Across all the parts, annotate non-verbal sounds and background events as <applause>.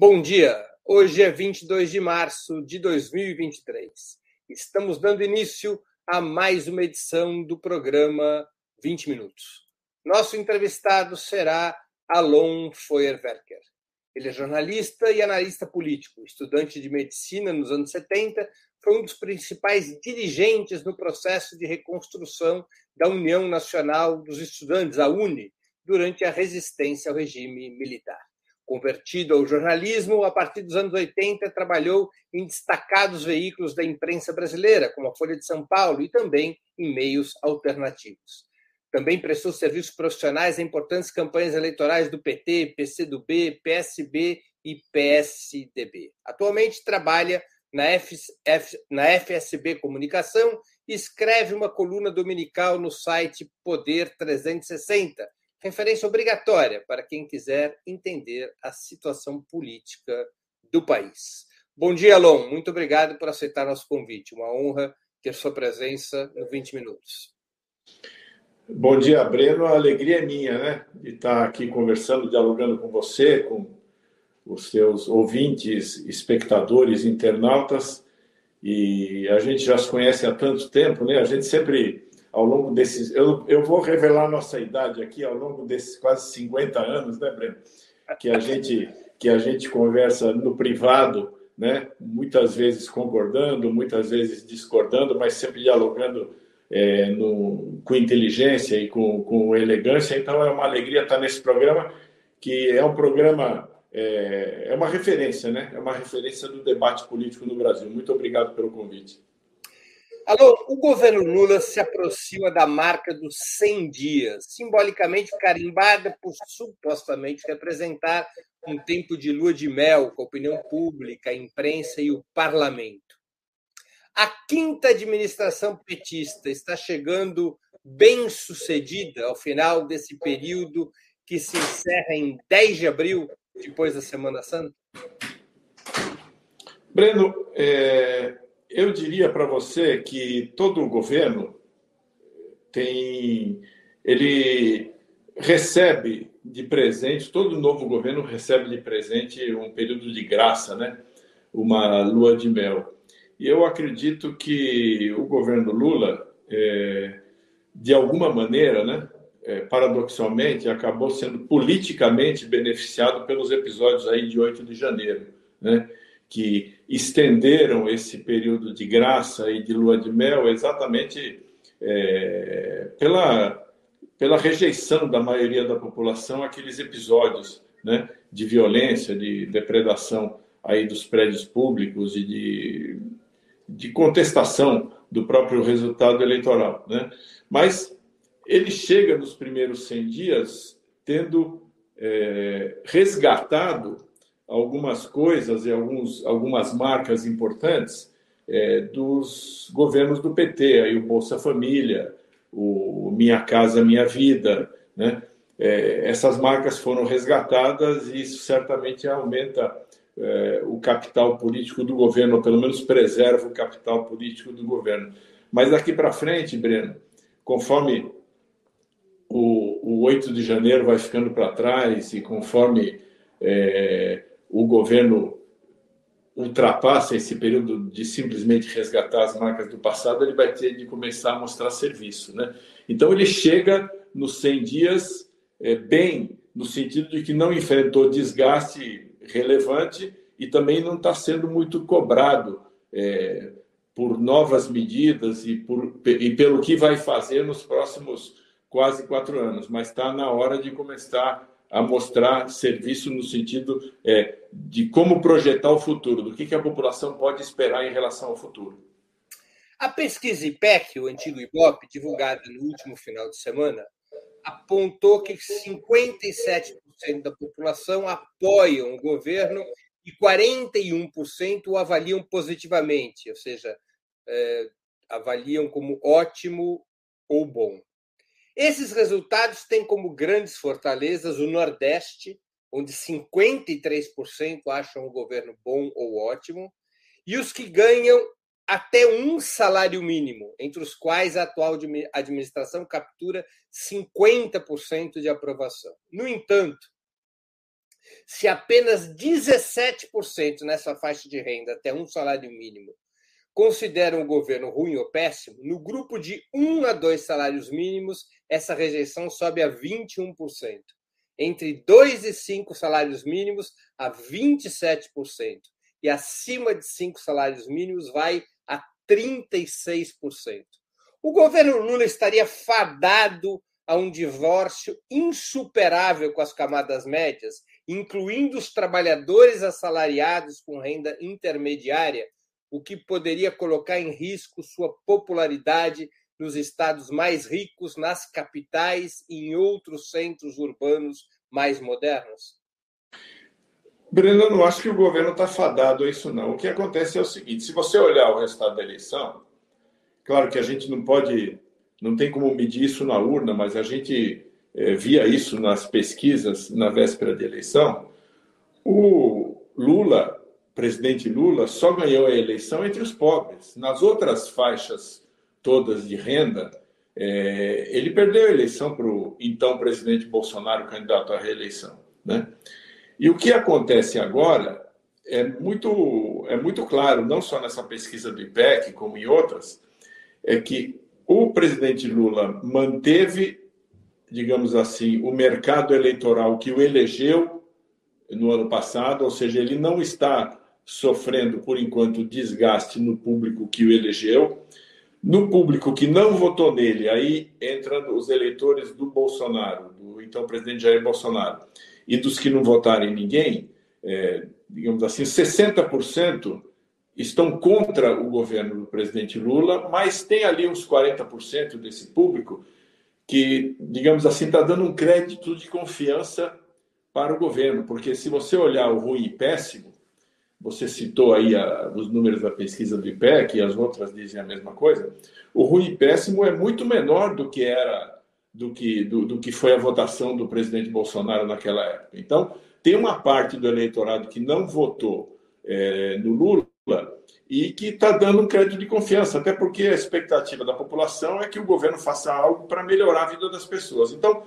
Bom dia. Hoje é 22 de março de 2023. Estamos dando início a mais uma edição do programa 20 Minutos. Nosso entrevistado será Alon Feuerwerker. Ele é jornalista e analista político, estudante de medicina nos anos 70, foi um dos principais dirigentes no processo de reconstrução da União Nacional dos Estudantes, a UNE, durante a resistência ao regime militar. Convertido ao jornalismo, a partir dos anos 80 trabalhou em destacados veículos da imprensa brasileira, como a Folha de São Paulo, e também em meios alternativos. Também prestou serviços profissionais em importantes campanhas eleitorais do PT, PCdoB, PSB e PSDB. Atualmente trabalha na, FSB Comunicação e escreve uma coluna dominical no site Poder 360, referência obrigatória para quem quiser entender a situação política do país. Bom dia, Alon. Muito obrigado por aceitar nosso convite. Uma honra ter sua presença no 20 Minutos. Bom dia, Breno. A alegria é minha, né? De estar aqui conversando, dialogando com você, com os seus ouvintes, espectadores, internautas. E a gente já se conhece há tanto tempo, né? A gente sempre ao longo desses. Eu, eu vou revelar nossa idade aqui, ao longo desses quase 50 anos, né, Breno? Que a gente, que a gente conversa no privado, né? muitas vezes concordando, muitas vezes discordando, mas sempre dialogando é, no, com inteligência e com, com elegância. Então é uma alegria estar nesse programa, que é um programa. É, é uma referência, né? É uma referência do debate político no Brasil. Muito obrigado pelo convite. Alô, o governo Lula se aproxima da marca dos 100 dias, simbolicamente carimbada por supostamente representar um tempo de lua de mel com a opinião pública, a imprensa e o parlamento. A quinta administração petista está chegando bem sucedida ao final desse período que se encerra em 10 de abril, depois da Semana Santa? Breno, é, eu diria para você que todo governo tem. Ele recebe de presente, todo novo governo recebe de presente um período de graça, né? uma lua de mel. E eu acredito que o governo Lula, é, de alguma maneira, né, é, paradoxalmente, acabou sendo politicamente beneficiado pelos episódios aí de 8 de janeiro. Né? Que estenderam esse período de graça e de lua de mel exatamente é, pela, pela rejeição da maioria da população àqueles episódios né, de violência, de depredação aí dos prédios públicos e de, de contestação do próprio resultado eleitoral. Né? Mas ele chega nos primeiros 100 dias tendo é, resgatado algumas coisas e alguns, algumas marcas importantes é, dos governos do PT, aí o Bolsa Família, o Minha Casa Minha Vida, né? É, essas marcas foram resgatadas e isso certamente aumenta é, o capital político do governo, ou pelo menos preserva o capital político do governo. Mas daqui para frente, Breno, conforme o, o 8 de janeiro vai ficando para trás e conforme é, o governo ultrapassa esse período de simplesmente resgatar as marcas do passado, ele vai ter de começar a mostrar serviço. Né? Então, ele chega nos 100 dias é, bem, no sentido de que não enfrentou desgaste relevante e também não está sendo muito cobrado é, por novas medidas e, por, e pelo que vai fazer nos próximos quase quatro anos, mas está na hora de começar a mostrar serviço no sentido é, de como projetar o futuro, do que, que a população pode esperar em relação ao futuro. A pesquisa IPEC, o antigo IBOP, divulgada no último final de semana, apontou que 57% da população apoiam o governo e 41% o avaliam positivamente, ou seja, é, avaliam como ótimo ou bom. Esses resultados têm como grandes fortalezas o Nordeste, onde 53% acham o governo bom ou ótimo, e os que ganham até um salário mínimo, entre os quais a atual administração captura 50% de aprovação. No entanto, Se apenas 17% nessa faixa de renda, até um salário mínimo, consideram o governo ruim ou péssimo, no grupo de um a dois salários mínimos, essa rejeição sobe a 21%. Entre dois e cinco salários mínimos, a 27%. E acima de cinco salários mínimos, vai a 36%. O governo Lula estaria fadado a um divórcio insuperável com as camadas médias, incluindo os trabalhadores assalariados com renda intermediária, o que poderia colocar em risco sua popularidade nos estados mais ricos, nas capitais e em outros centros urbanos mais modernos? Breno, eu não acho que o governo está fadado a isso, não. O que acontece é o seguinte: se você olhar o resultado da eleição, claro que a gente não pode não tem como medir isso na urna, mas a gente é, via isso nas pesquisas na véspera de eleição. O Lula, presidente Lula, só ganhou a eleição entre os pobres. Nas outras faixas todas de renda, é, ele perdeu a eleição para o então presidente Bolsonaro, candidato à reeleição. Né? E o que acontece agora é muito, é muito claro, não só nessa pesquisa do IPEC, como em outras, é que o presidente Lula manteve, digamos assim, o mercado eleitoral que o elegeu no ano passado, ou seja, ele não está sofrendo, por enquanto, desgaste no público que o elegeu. No público que não votou nele, aí entram os eleitores do Bolsonaro, do então presidente Jair Bolsonaro, e dos que não votarem ninguém, é, digamos assim, 60% estão contra o governo do presidente Lula, mas tem ali uns 40% desse público que, digamos assim, está dando um crédito de confiança para o governo, porque se você olhar o ruim e péssimo, você citou aí a, os números da pesquisa do IPEC e as outras dizem a mesma coisa, o ruim e péssimo é muito menor do que era do que, do, do que foi a votação do presidente Bolsonaro naquela época. Então, tem uma parte do eleitorado que não votou é, no Lula e que está dando um crédito de confiança, até porque a expectativa da população é que o governo faça algo para melhorar a vida das pessoas. Então,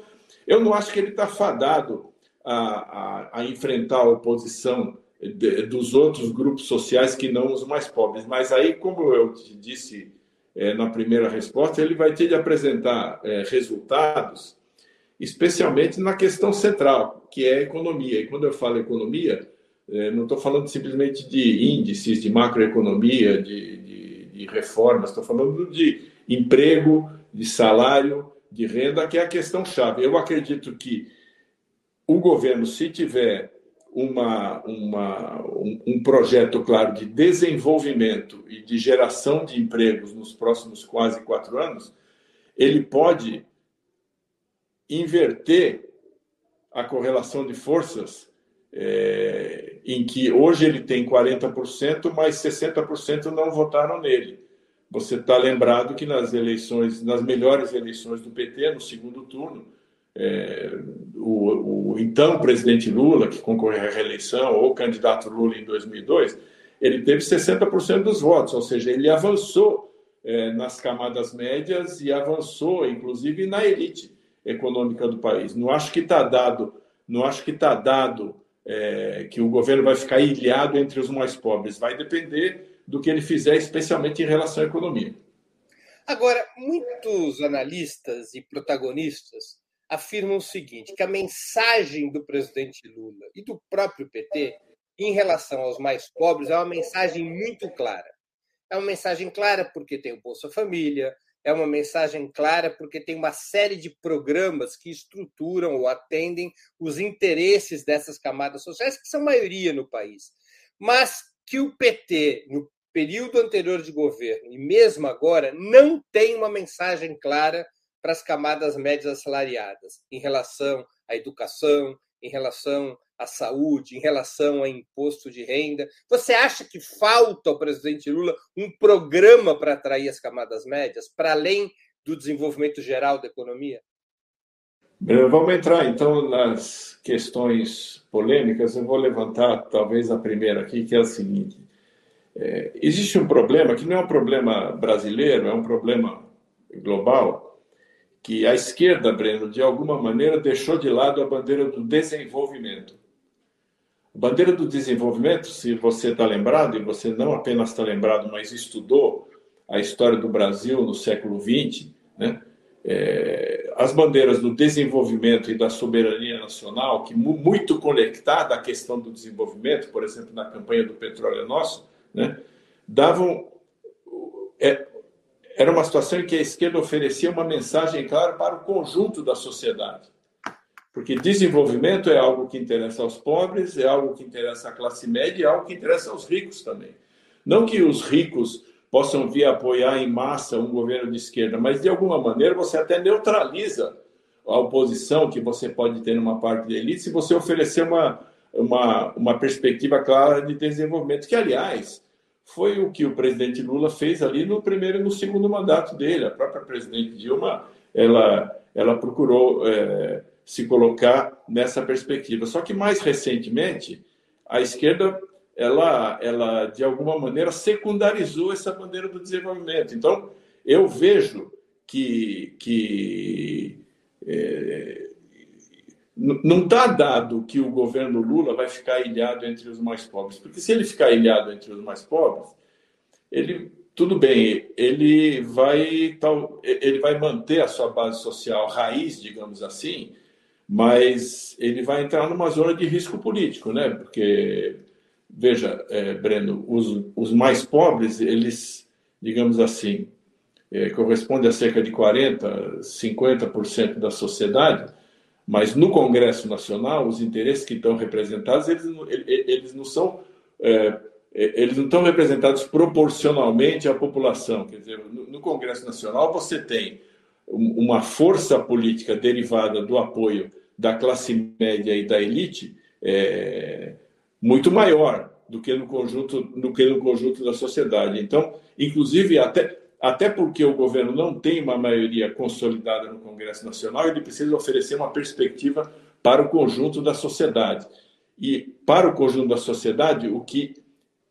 eu não acho que ele está fadado a, a, a, enfrentar a oposição de, dos outros grupos sociais que não os mais pobres. Mas aí, como eu te disse é, na primeira resposta, ele vai ter de apresentar é, resultados, especialmente na questão central, que é a economia. E quando eu falo economia, é, não estou falando simplesmente de índices, de macroeconomia, de, de, de reformas, estou falando de emprego, de salário, de renda, que é a questão chave. Eu acredito que o governo, se tiver uma, uma, um, um, projeto claro de desenvolvimento e de geração de empregos nos próximos quase quatro anos, ele pode inverter a correlação de forças é, em que hoje ele tem 40%, mas 60% não votaram nele. Você está lembrado que nas eleições, nas melhores eleições do PT, no segundo turno, é, o, o, então presidente Lula, que concorreu à reeleição, ou o candidato Lula em 2002, ele teve 60% dos votos, ou seja, ele avançou é, nas camadas médias e avançou, inclusive, na elite econômica do país. Não acho que está dado, não acho que está dado é, que o governo vai ficar ilhado entre os mais pobres. Vai depender do que ele fizer, especialmente em relação à economia. Agora, muitos analistas e protagonistas afirmam o seguinte: que a mensagem do presidente Lula e do próprio PT em relação aos mais pobres é uma mensagem muito clara. É uma mensagem clara porque tem o Bolsa Família, é uma mensagem clara porque tem uma série de programas que estruturam ou atendem os interesses dessas camadas sociais, que são maioria no país. Mas que o PT, no período anterior de governo e mesmo agora, não tem uma mensagem clara para as camadas médias assalariadas em relação à educação, em relação à saúde, em relação ao imposto de renda. Você acha que falta ao presidente Lula um programa para atrair as camadas médias, para além do desenvolvimento geral da economia? Vamos entrar então nas questões polêmicas. Eu vou levantar talvez a primeira aqui, que é a seguinte: é, existe um problema que não é um problema brasileiro, é um problema global que a esquerda, Breno, de alguma maneira deixou de lado a bandeira do desenvolvimento. bandeira do desenvolvimento, se você está lembrado, e você não apenas está lembrado, mas estudou a história do Brasil no século XX, né? É, as bandeiras do desenvolvimento e da soberania nacional, que muito conectada à questão do desenvolvimento, por exemplo, na campanha do Petróleo Nosso, né? davam. É, era uma situação em que a esquerda oferecia uma mensagem clara para o conjunto da sociedade. Porque desenvolvimento é algo que interessa aos pobres, é algo que interessa à classe média e é algo que interessa aos ricos também. Não que os ricos possam vir apoiar em massa um governo de esquerda, mas de alguma maneira você até neutraliza a oposição que você pode ter numa parte da elite se você oferecer uma, uma, uma perspectiva clara de desenvolvimento, que, aliás, foi o que o presidente Lula fez ali no primeiro e no segundo mandato dele. A própria presidente Dilma, ela, ela procurou é, se colocar nessa perspectiva. Só que mais recentemente, a esquerda, ela, ela de alguma maneira secundarizou essa bandeira do desenvolvimento. Então, eu vejo que, que é, não está dado que o governo Lula vai ficar ilhado entre os mais pobres, porque se ele ficar ilhado entre os mais pobres, ele tudo bem, ele vai ele vai manter a sua base social raiz, digamos assim, mas ele vai entrar numa zona de risco político, né? Porque veja, é, Breno, os, os mais pobres, eles, digamos assim, é, correspondem a cerca de 40, 50% da sociedade mas no Congresso Nacional, os interesses que estão representados, eles, eles não são. É, é, eles não estão representados proporcionalmente à população. Quer dizer, no, Congresso Nacional você tem uma força política derivada do apoio da classe média e da elite é, muito maior do que no conjunto do que no conjunto da sociedade. Então, inclusive até até porque o governo não tem uma maioria consolidada no Congresso Nacional, ele precisa oferecer uma perspectiva para o conjunto da sociedade. E para o conjunto da sociedade, o que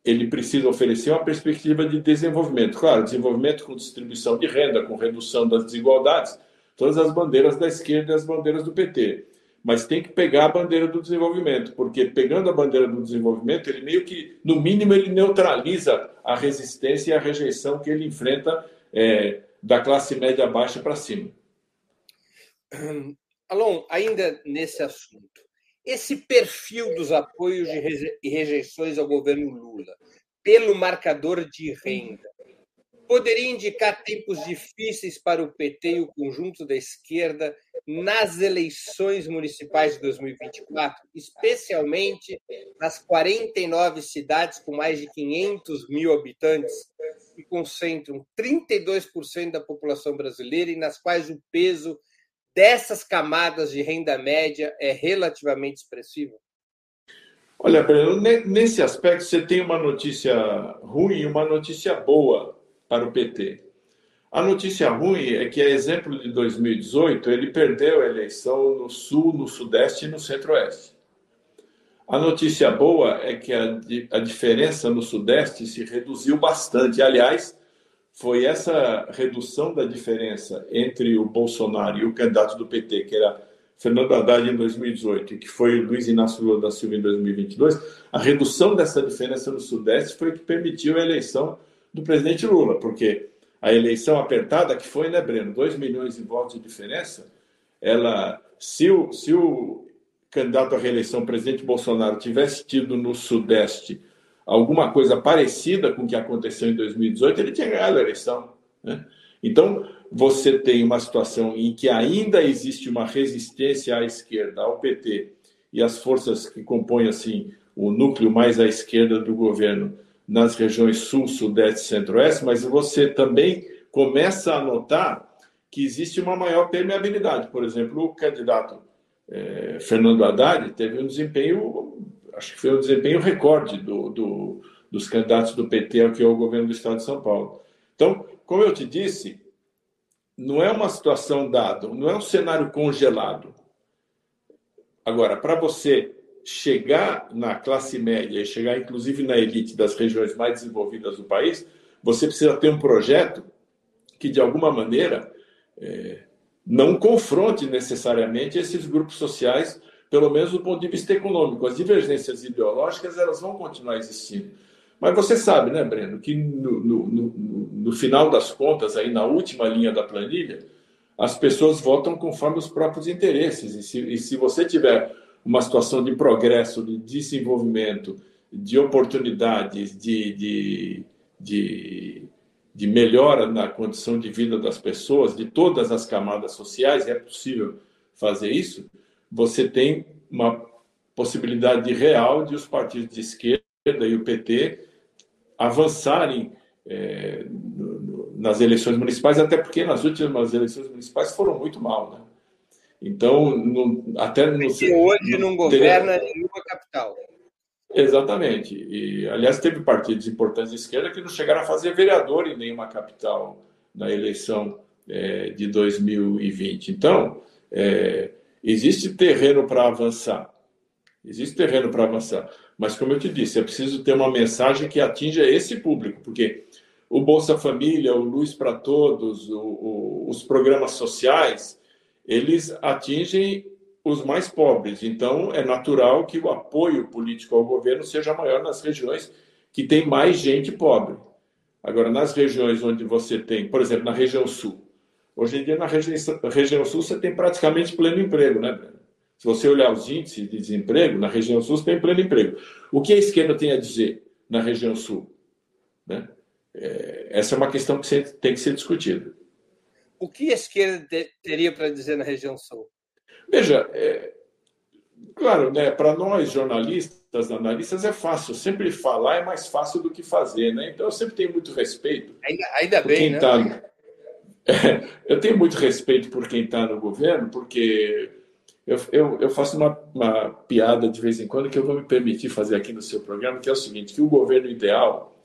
ele precisa oferecer é uma perspectiva de desenvolvimento. Claro, desenvolvimento com distribuição de renda, com redução das desigualdades, todas as bandeiras da esquerda e as bandeiras do PT. Mas tem que pegar a bandeira do desenvolvimento, porque pegando a bandeira do desenvolvimento, ele meio que, no mínimo, ele neutraliza a resistência e a rejeição que ele enfrenta é, da classe média baixa para cima. Alon, ainda nesse assunto, esse perfil dos apoios e rejeições ao governo Lula pelo marcador de renda poderia indicar tempos difíceis para o PT e o conjunto da esquerda nas eleições municipais de 2024, especialmente nas 49 cidades com mais de 500 mil habitantes, que concentram 32% da população brasileira e nas quais o peso dessas camadas de renda média é relativamente expressivo? Olha, Breno, nesse aspecto você tem uma notícia ruim e uma notícia boa para o PT. A notícia ruim é que, a exemplo de 2018, ele perdeu a eleição no Sul, no Sudeste e no Centro-Oeste. A notícia boa é que a, a diferença no Sudeste se reduziu bastante. Aliás, foi essa redução da diferença entre o Bolsonaro e o candidato do PT, que era Fernando Haddad em 2018 e que foi Luiz Inácio Lula da Silva em 2022, a redução dessa diferença no Sudeste foi que permitiu a eleição do presidente Lula, porque a eleição apertada que foi, né, Breno? 2 milhões de votos de diferença, ela, se o, se o candidato à reeleição, presidente Bolsonaro, tivesse tido no Sudeste alguma coisa parecida com o que aconteceu em 2018, ele tinha ganhado a eleição. Né? Então, você tem uma situação em que ainda existe uma resistência à esquerda, ao PT, e as forças que compõem assim o núcleo mais à esquerda do governo nas regiões sul, sudeste e centro-oeste, mas você também começa a notar que existe uma maior permeabilidade. Por exemplo, o candidato é, Fernando Haddad teve um desempenho, acho que foi um desempenho recorde do, do, dos candidatos do PT ao que é governo do Estado de São Paulo. Então, como eu te disse, não é uma situação dada, não é um cenário congelado. Agora, para você chegar na classe média e chegar inclusive na elite das regiões mais desenvolvidas do país, você precisa ter um projeto que, de alguma maneira, é, não confronte necessariamente esses grupos sociais pelo menos do ponto de vista econômico. As divergências ideológicas elas vão continuar existindo. Mas você sabe, né, Breno, que no, no, no, no final das contas, aí na última linha da planilha, as pessoas votam conforme os próprios interesses. E se, e se você tiver uma situação de progresso, de desenvolvimento, de oportunidades, de, de, de, de melhora na condição de vida das pessoas, de todas as camadas sociais, é possível fazer isso, você tem uma possibilidade real de os partidos de esquerda e o PT avançarem é, nas eleições municipais, até porque nas últimas eleições municipais foram muito mal, né? Então, não, até no, hoje não governa teria... nenhuma capital. Exatamente. E, aliás, teve partidos importantes de esquerda que não chegaram a fazer vereador em nenhuma capital na eleição é, de 2020. Então, é, existe terreno para avançar. Existe terreno para avançar. Mas, como eu te disse, é preciso ter uma mensagem que atinja esse público, porque o Bolsa Família, o Luz para Todos, o, o, os programas sociais, eles atingem os mais pobres. Então, é natural que o apoio político ao governo seja maior nas regiões que tem mais gente pobre. Agora, nas regiões onde você tem, por exemplo, na região sul, hoje em dia na região, sul você tem praticamente pleno emprego, né? Se você olhar os índices de desemprego, na região sul você tem pleno emprego. O que a esquerda tem a dizer na região sul? Né? É, essa é uma questão que tem que ser discutida. O que a esquerda teria para dizer na região sul? Veja, é, claro, né, para nós jornalistas, analistas, é fácil. Sempre falar é mais fácil do que fazer, né? Então eu sempre tenho muito respeito. Ainda, ainda bem, né? Tá, é, <laughs> eu tenho muito respeito por quem está no governo, porque eu, eu, eu faço uma, uma, piada de vez em quando que eu vou me permitir fazer aqui no seu programa, que é o seguinte, que o governo ideal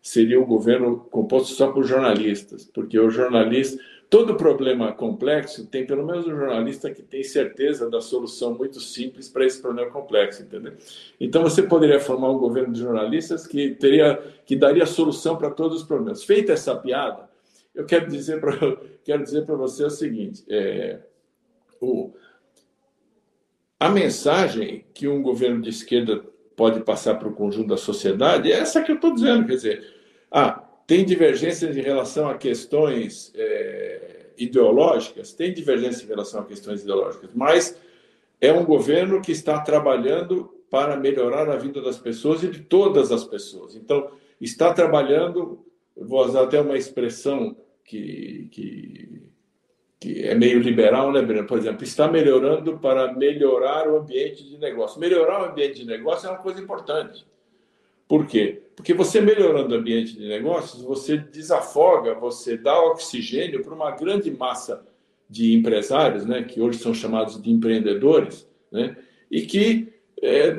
seria o governo composto só por jornalistas, porque o jornalista Todo problema complexo tem pelo menos um jornalista que tem certeza da solução muito simples para esse problema complexo, entendeu? Então você poderia formar um governo de jornalistas que teria que daria solução para todos os problemas. Feita essa piada, eu quero dizer para <laughs> quero dizer para você o seguinte: é, o, a mensagem que um governo de esquerda pode passar para o conjunto da sociedade é essa que eu estou dizendo, quer dizer, ah, tem divergências em relação a questões é, ideológicas, tem divergência em relação a questões ideológicas, mas é um governo que está trabalhando para melhorar a vida das pessoas e de todas as pessoas. Então, está trabalhando, vou usar até uma expressão que, que, que é meio liberal, né, Breno? Por exemplo, está melhorando para melhorar o ambiente de negócio. Melhorar o ambiente de negócio é uma coisa importante. Por quê? Porque você melhorando o ambiente de negócios, você desafoga, você dá oxigênio para uma grande massa de empresários, né, que hoje são chamados de empreendedores, né, e que é,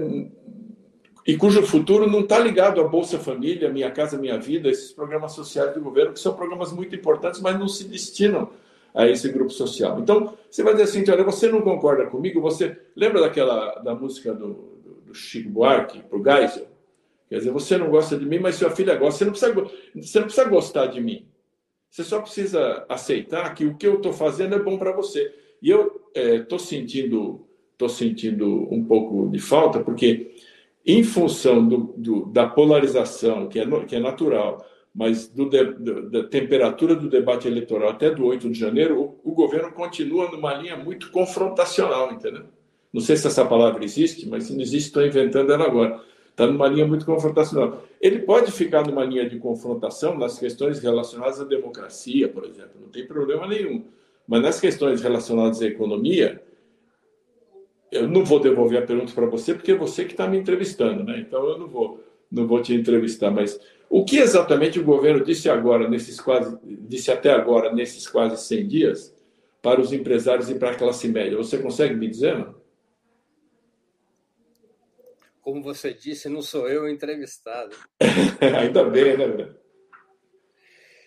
e cujo futuro não está ligado à Bolsa Família, Minha Casa Minha Vida, esses programas sociais do governo, que são programas muito importantes, mas não se destinam a esse grupo social. Então, você vai dizer assim, olha, você não concorda comigo? Você lembra daquela da música do, do, Chico Buarque, para o Geisel? Quer dizer, você não gosta de mim, mas sua filha gosta. Você não precisa, você não precisa gostar de mim. Você só precisa aceitar que o que eu estou fazendo é bom para você. E eu estou é, sentindo, tô sentindo um pouco de falta, porque em função do, do, da polarização, que é, que é natural, mas do, do, da temperatura do debate eleitoral até do 8 de janeiro, o, o governo continua numa linha muito confrontacional, entendeu? Não sei se essa palavra existe, mas se não existe, estou inventando ela agora está numa linha muito confrontacional. Ele pode ficar numa linha de confrontação nas questões relacionadas à democracia, por exemplo, não tem problema nenhum. Mas nas questões relacionadas à economia, eu não vou devolver a pergunta para você, porque é você que está me entrevistando, né? Então eu não vou, não vou te entrevistar. Mas o que exatamente o governo disse agora, nesses quase, disse até agora, nesses quase 100 dias, para os empresários e para a classe média? Você consegue me dizer? Não? Como você disse, não sou eu o entrevistado. <laughs> Ainda bem, né,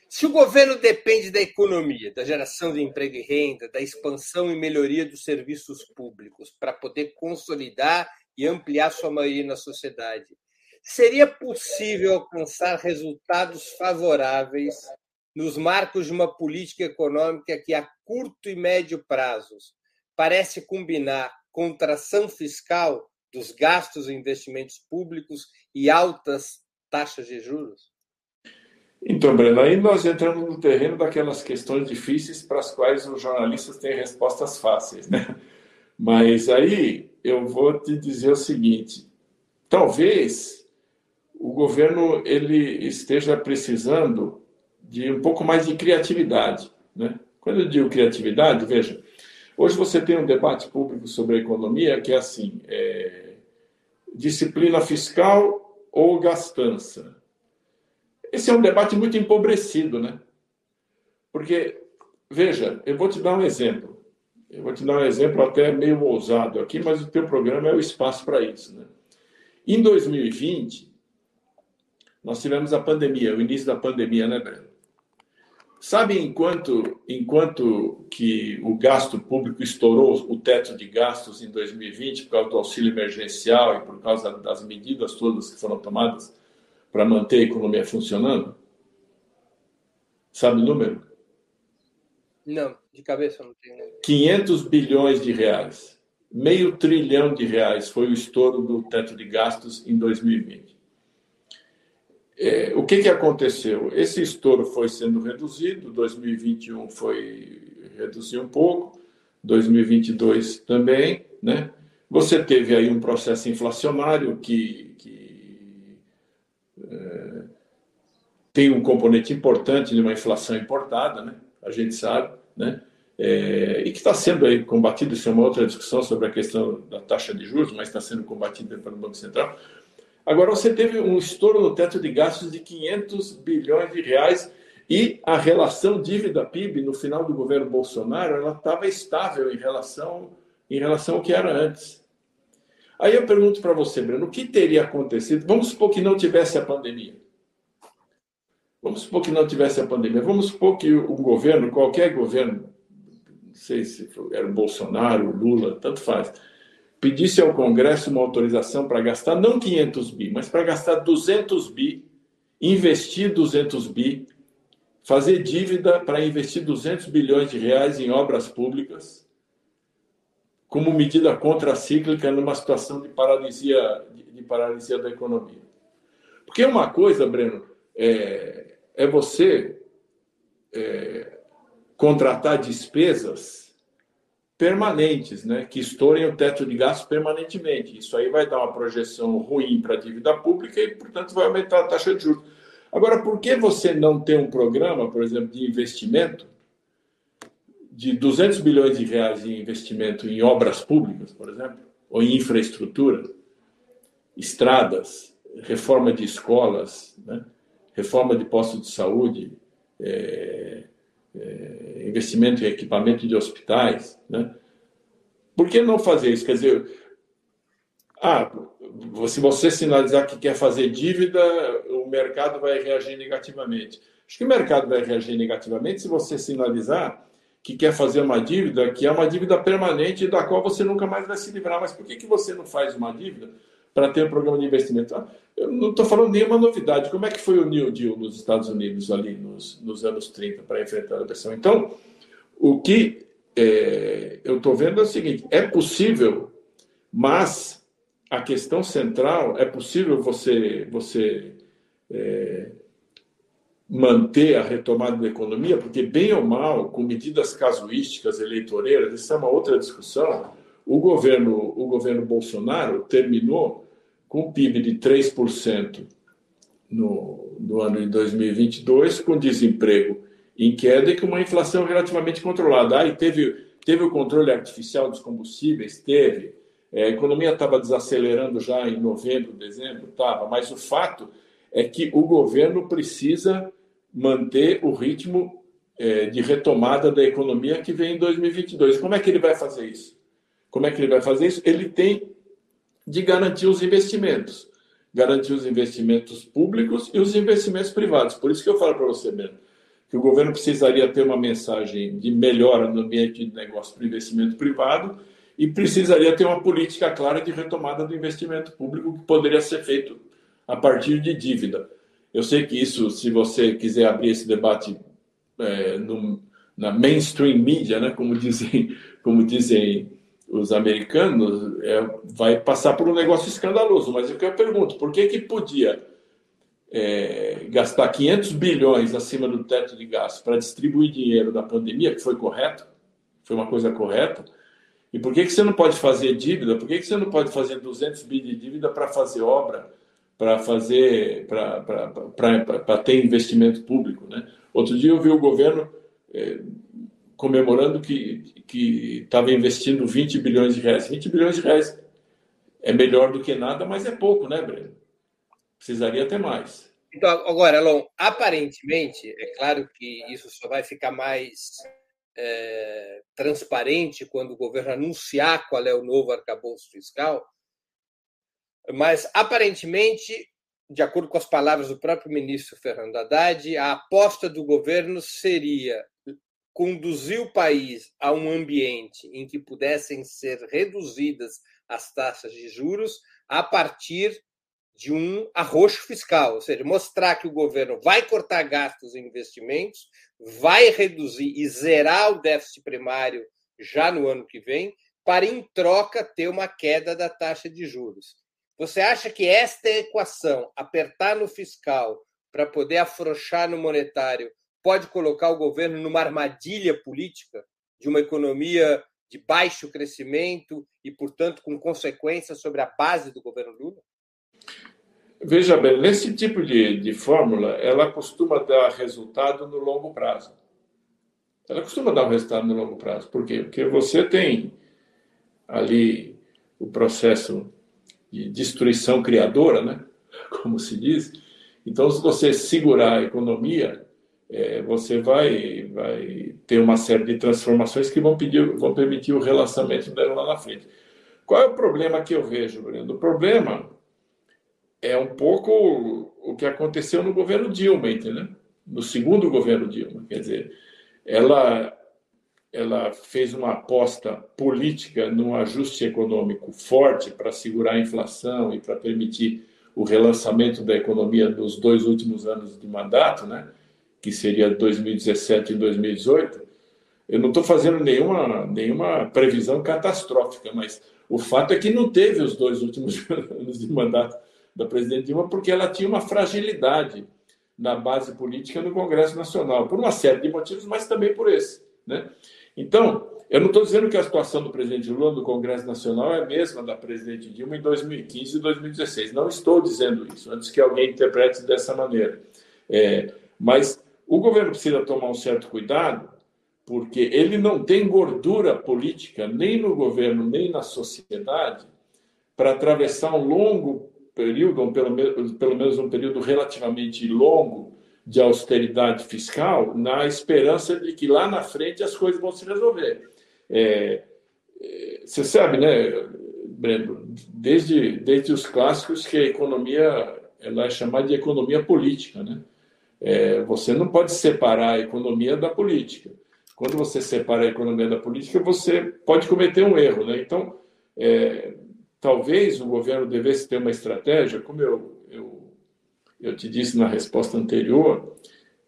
Se o governo depende da economia, da geração de emprego e renda, da expansão e melhoria dos serviços públicos para poder consolidar e ampliar sua maioria na sociedade, seria possível alcançar resultados favoráveis nos marcos de uma política econômica que, a curto e médio prazos, parece combinar contração fiscal dos gastos e investimentos públicos e altas taxas de juros? Então, Breno, aí nós entramos no terreno daquelas questões difíceis para as quais os jornalistas têm respostas fáceis, né? Mas aí eu vou te dizer o seguinte: talvez o governo ele esteja precisando de um pouco mais de criatividade, né? Quando eu digo criatividade, veja, hoje você tem um debate público sobre a economia que é assim: é, disciplina fiscal ou gastança. Esse é um debate muito empobrecido, né? Porque, veja, eu vou te dar um exemplo. Eu vou te dar um exemplo até meio ousado aqui, mas o teu programa é o espaço para isso, né? Em 2020, nós tivemos a pandemia, o início da pandemia, né, Breno? Sabe enquanto, enquanto que o gasto público estourou o teto de gastos em 2020 por causa do auxílio emergencial e por causa das medidas todas que foram tomadas para manter a economia funcionando? Sabe o número? Não, de cabeça não tenho. 500 bilhões de reais. Meio trilhão de reais foi o estouro do teto de gastos em 2020. É, o que, que aconteceu? Esse estouro foi sendo reduzido, 2021 foi reduzir um pouco, 2022 também, né? Você teve aí um processo inflacionário que, que é, tem um componente importante de uma inflação importada, né? A gente sabe, né? É, e que está sendo aí combatido, isso é uma outra discussão sobre a questão da taxa de juros, mas está sendo combatido pelo Banco Central. Agora, você teve um estouro no teto de gastos de 500 bilhões de reais e a relação dívida-PIB no final do governo Bolsonaro ela estava estável em relação, em relação ao que era antes. Aí eu pergunto para você, Breno, o que teria acontecido? Vamos supor que não tivesse a pandemia. Vamos supor que não tivesse a pandemia. Vamos supor que o governo, qualquer governo, não sei se era o Bolsonaro, Lula, tanto faz, pedisse ao Congresso uma autorização para gastar não 500 bi, mas para gastar 200 bi, investir 200 bi, fazer dívida para investir 200 bilhões de reais em obras públicas, como medida contracíclica numa situação de paralisia, de paralisia da economia. Porque uma coisa, Breno, é, é você é, contratar despesas permanentes, né, que estourem o teto de gastos permanentemente. Isso aí vai dar uma projeção ruim para a dívida pública e, portanto, vai aumentar a taxa de juros. Agora, por que você não tem um programa, por exemplo, de investimento de 200 bilhões de reais em investimento em obras públicas, por exemplo, ou em infraestrutura, estradas, reforma de escolas, né, reforma de postos de saúde, é, é, investimento em equipamento de hospitais, né? Por que não fazer isso? Quer dizer, ah, se você sinalizar que quer fazer dívida, o mercado vai reagir negativamente. Acho que o mercado vai reagir negativamente se você sinalizar que quer fazer uma dívida que é uma dívida permanente da qual você nunca mais vai se livrar. Mas por que, que você não faz uma dívida para ter um programa de investimento? Ah, eu não estou falando nenhuma novidade. Como é que foi o New Deal nos Estados Unidos ali nos, nos anos 30 para enfrentar a depressão? Então, o que é, eu estou vendo é o seguinte: é possível, mas a questão central é possível você, você é, manter a retomada da economia, porque, bem ou mal, com medidas casuísticas eleitoreiras, isso é uma outra discussão. O governo, o governo Bolsonaro terminou com um PIB de 3% no, no ano de 2022, com desemprego em queda e com uma inflação relativamente controlada. Aí teve, teve o controle artificial dos combustíveis, teve. É, a economia estava desacelerando já em novembro, dezembro, estava, mas o fato é que o governo precisa manter o ritmo é, de retomada da economia que vem em 2022. Como é que ele vai fazer isso? Como é que ele vai fazer isso? Ele tem de garantir os investimentos. Garantir os investimentos públicos e os investimentos privados. Por isso que eu falo para você mesmo, que o governo precisaria ter uma mensagem de melhora no ambiente de negócio para investimento privado e precisaria ter uma política clara de retomada do investimento público que poderia ser feito a partir de dívida. Eu sei que isso, se você quiser abrir esse debate é, no, na mainstream mídia, né, como dizem, como dizem os americanos, é, vai passar por um negócio escandaloso. Mas o que eu pergunto, por que, que podia é, gastar 500 bilhões acima do teto de gastos para distribuir dinheiro da pandemia, que foi correto, foi uma coisa correta, e por que, que você não pode fazer dívida? Por que, que você não pode fazer 200 bilhões de dívida para fazer obra, para fazer, para ter investimento público, né? Outro dia eu vi o governo é, comemorando que que estava investindo 20 bilhões de reais. 20 bilhões de reais é melhor do que nada, mas é pouco, né, Breno? Precisaria ter mais. Então, agora, Elon, aparentemente, é claro que isso só vai ficar mais é, transparente quando o governo anunciar qual é o novo arcabouço fiscal, mas aparentemente, de acordo com as palavras do próprio ministro Fernando Haddad, a aposta do governo seria conduzir o país a um ambiente em que pudessem ser reduzidas as taxas de juros a partir de um arroxo fiscal, ou seja, mostrar que o governo vai cortar gastos e investimentos, vai reduzir e zerar o déficit primário já no ano que vem, para em troca ter uma queda da taxa de juros. Você acha que esta equação, apertar no fiscal para poder afrouxar no monetário, pode colocar o governo numa armadilha política de uma economia de baixo crescimento e, portanto, com consequências sobre a base do governo Lula? Veja bem, nesse tipo de, de fórmula, ela costuma dar resultado no longo prazo. Ela costuma dar um resultado no longo prazo. Por quê? Porque você tem ali o processo de destruição criadora, né? <laughs> como se diz. Então, se você segurar a economia, é, você vai, vai ter uma série de transformações que vão, pedir, vão permitir o relacionamento dela lá na frente. Qual é o problema que eu vejo, Breno? O problema é um pouco o que aconteceu no governo Dilma, entendeu? No segundo governo Dilma. Quer dizer, ela, ela fez uma aposta política num ajuste econômico forte para segurar a inflação e para permitir o relançamento da economia nos dois últimos anos de mandato, né? Que seria 2017 e 2018, eu não estou fazendo nenhuma, nenhuma previsão catastrófica, mas o fato é que não teve os dois últimos <laughs> anos de mandato da presidente Dilma, porque ela tinha uma fragilidade na base política no Congresso Nacional, por uma série de motivos, mas também por esse. Né? Então, eu não estou dizendo que a situação do presidente Lula no Congresso Nacional é a mesma da presidente Dilma em 2015 e 2016. Não estou dizendo isso, antes que alguém interprete dessa maneira. É, mas o governo precisa tomar um certo cuidado, porque ele não tem gordura política, nem no governo, nem na sociedade, para atravessar um longo período, ou pelo, menos, pelo menos um período relativamente longo, de austeridade fiscal, na esperança de que lá na frente as coisas vão se resolver. É, é você sabe, né, Breno, desde, desde os clássicos que a economia ela é chamada de economia política, né? É, você não pode separar a economia da política. Quando você separa a economia da política, você pode cometer um erro. Né? Então, é, talvez o governo devesse ter uma estratégia, como eu, eu, eu te disse na resposta anterior,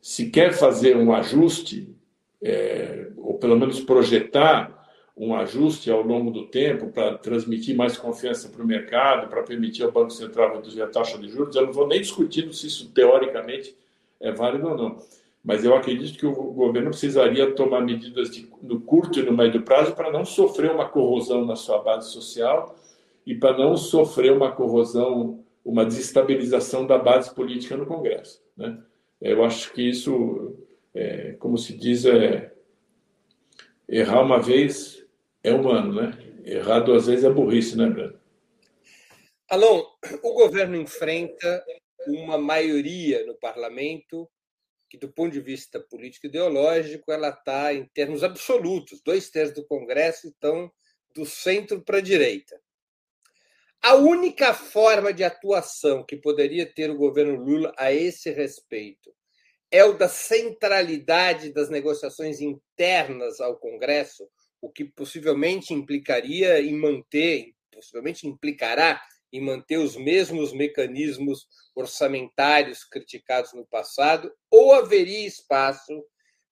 se quer fazer um ajuste, é, ou pelo menos projetar um ajuste ao longo do tempo para transmitir mais confiança para o mercado, para permitir ao Banco Central reduzir a taxa de juros, eu não vou nem discutindo se isso teoricamente é válido ou não. Mas eu acredito que o governo precisaria tomar medidas de, no curto e no médio prazo para não sofrer uma corrosão na sua base social e para não sofrer uma corrosão, uma desestabilização da base política no Congresso. Né? Eu acho que isso, é, como se diz, é errar uma vez é humano, né? Errar duas vezes é burrice, né, Breno? Alon, o governo enfrenta uma maioria no parlamento que, do ponto de vista político ideológico, ela está em termos absolutos. Dois terços do Congresso estão do centro para a direita. A única forma de atuação que poderia ter o governo Lula a esse respeito é o da centralidade das negociações internas ao Congresso, o que possivelmente implicaria em manter, possivelmente implicará em manter os mesmos mecanismos orçamentários criticados no passado, ou haveria espaço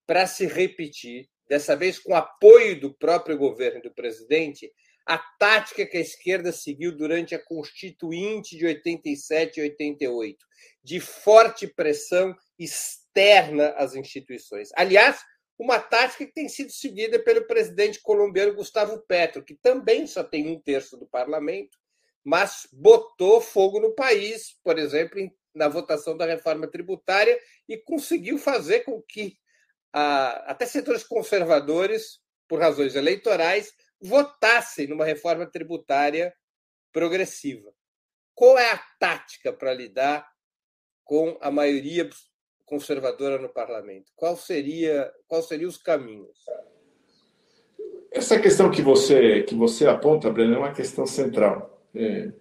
para se repetir, dessa vez com apoio do próprio governo e do presidente, a tática que a esquerda seguiu durante a Constituinte de 87 e 88, de forte pressão externa às instituições. Aliás, uma tática que tem sido seguida pelo presidente colombiano Gustavo Petro, que também só tem um terço do parlamento, mas botou fogo no país, por exemplo, na votação da reforma tributária e conseguiu fazer com que ah, até setores conservadores, por razões eleitorais, votassem numa reforma tributária progressiva. Qual é a tática para lidar com a maioria conservadora no parlamento? Qual seria, qual seriam os caminhos? Essa questão que você que você aponta, Breno, é uma questão central. É...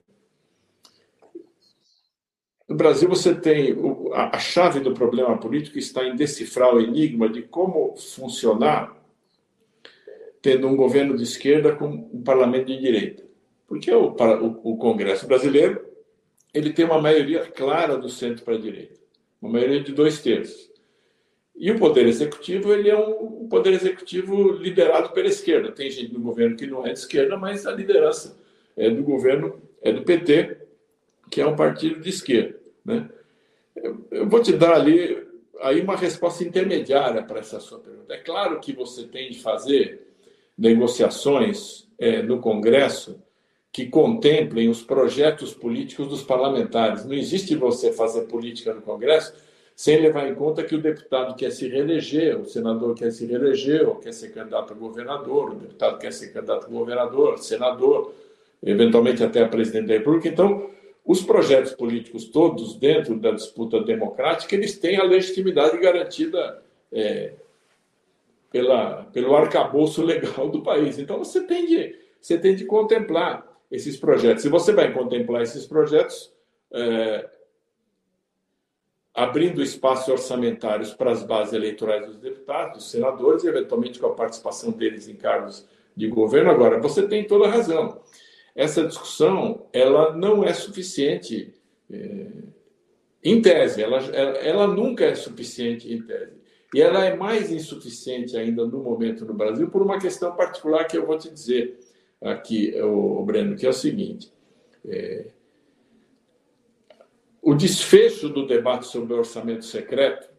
No Brasil, você tem a chave do problema político está em decifrar o enigma de como funcionar tendo um governo de esquerda com um parlamento de direita. Porque o, o, o Congresso brasileiro ele tem uma maioria clara do centro para a direita, uma maioria de dois terços. E o poder executivo ele é um, um poder executivo liderado pela esquerda. Tem gente no governo que não é de esquerda, mas a liderança é do governo é do PT, que é um partido de esquerda. Né? Eu, vou te dar ali aí uma resposta intermediária para essa sua pergunta. É claro que você tem de fazer negociações é, no Congresso que contemplem os projetos políticos dos parlamentares. Não existe você fazer política no Congresso sem levar em conta que o deputado quer se reeleger, o senador quer se reeleger, ou quer ser candidato a governador, o deputado quer ser candidato a governador, senador, eventualmente até a presidente da República. Então, os projetos políticos todos dentro da disputa democrática, eles têm a legitimidade garantida é, pela, pelo arcabouço legal do país. Então você tem de, você tem de contemplar esses projetos. Se você vai contemplar esses projetos, é, abrindo espaços orçamentários para as bases eleitorais dos deputados, dos senadores, e eventualmente com a participação deles em cargos de governo. Agora, você tem toda a razão. Essa discussão ela não é suficiente é, em tese, ela, ela, nunca é suficiente em tese. E ela é mais insuficiente ainda no momento no Brasil por uma questão particular que eu vou te dizer aqui, o, Breno, que é o seguinte: é, o desfecho do debate sobre orçamento secreto,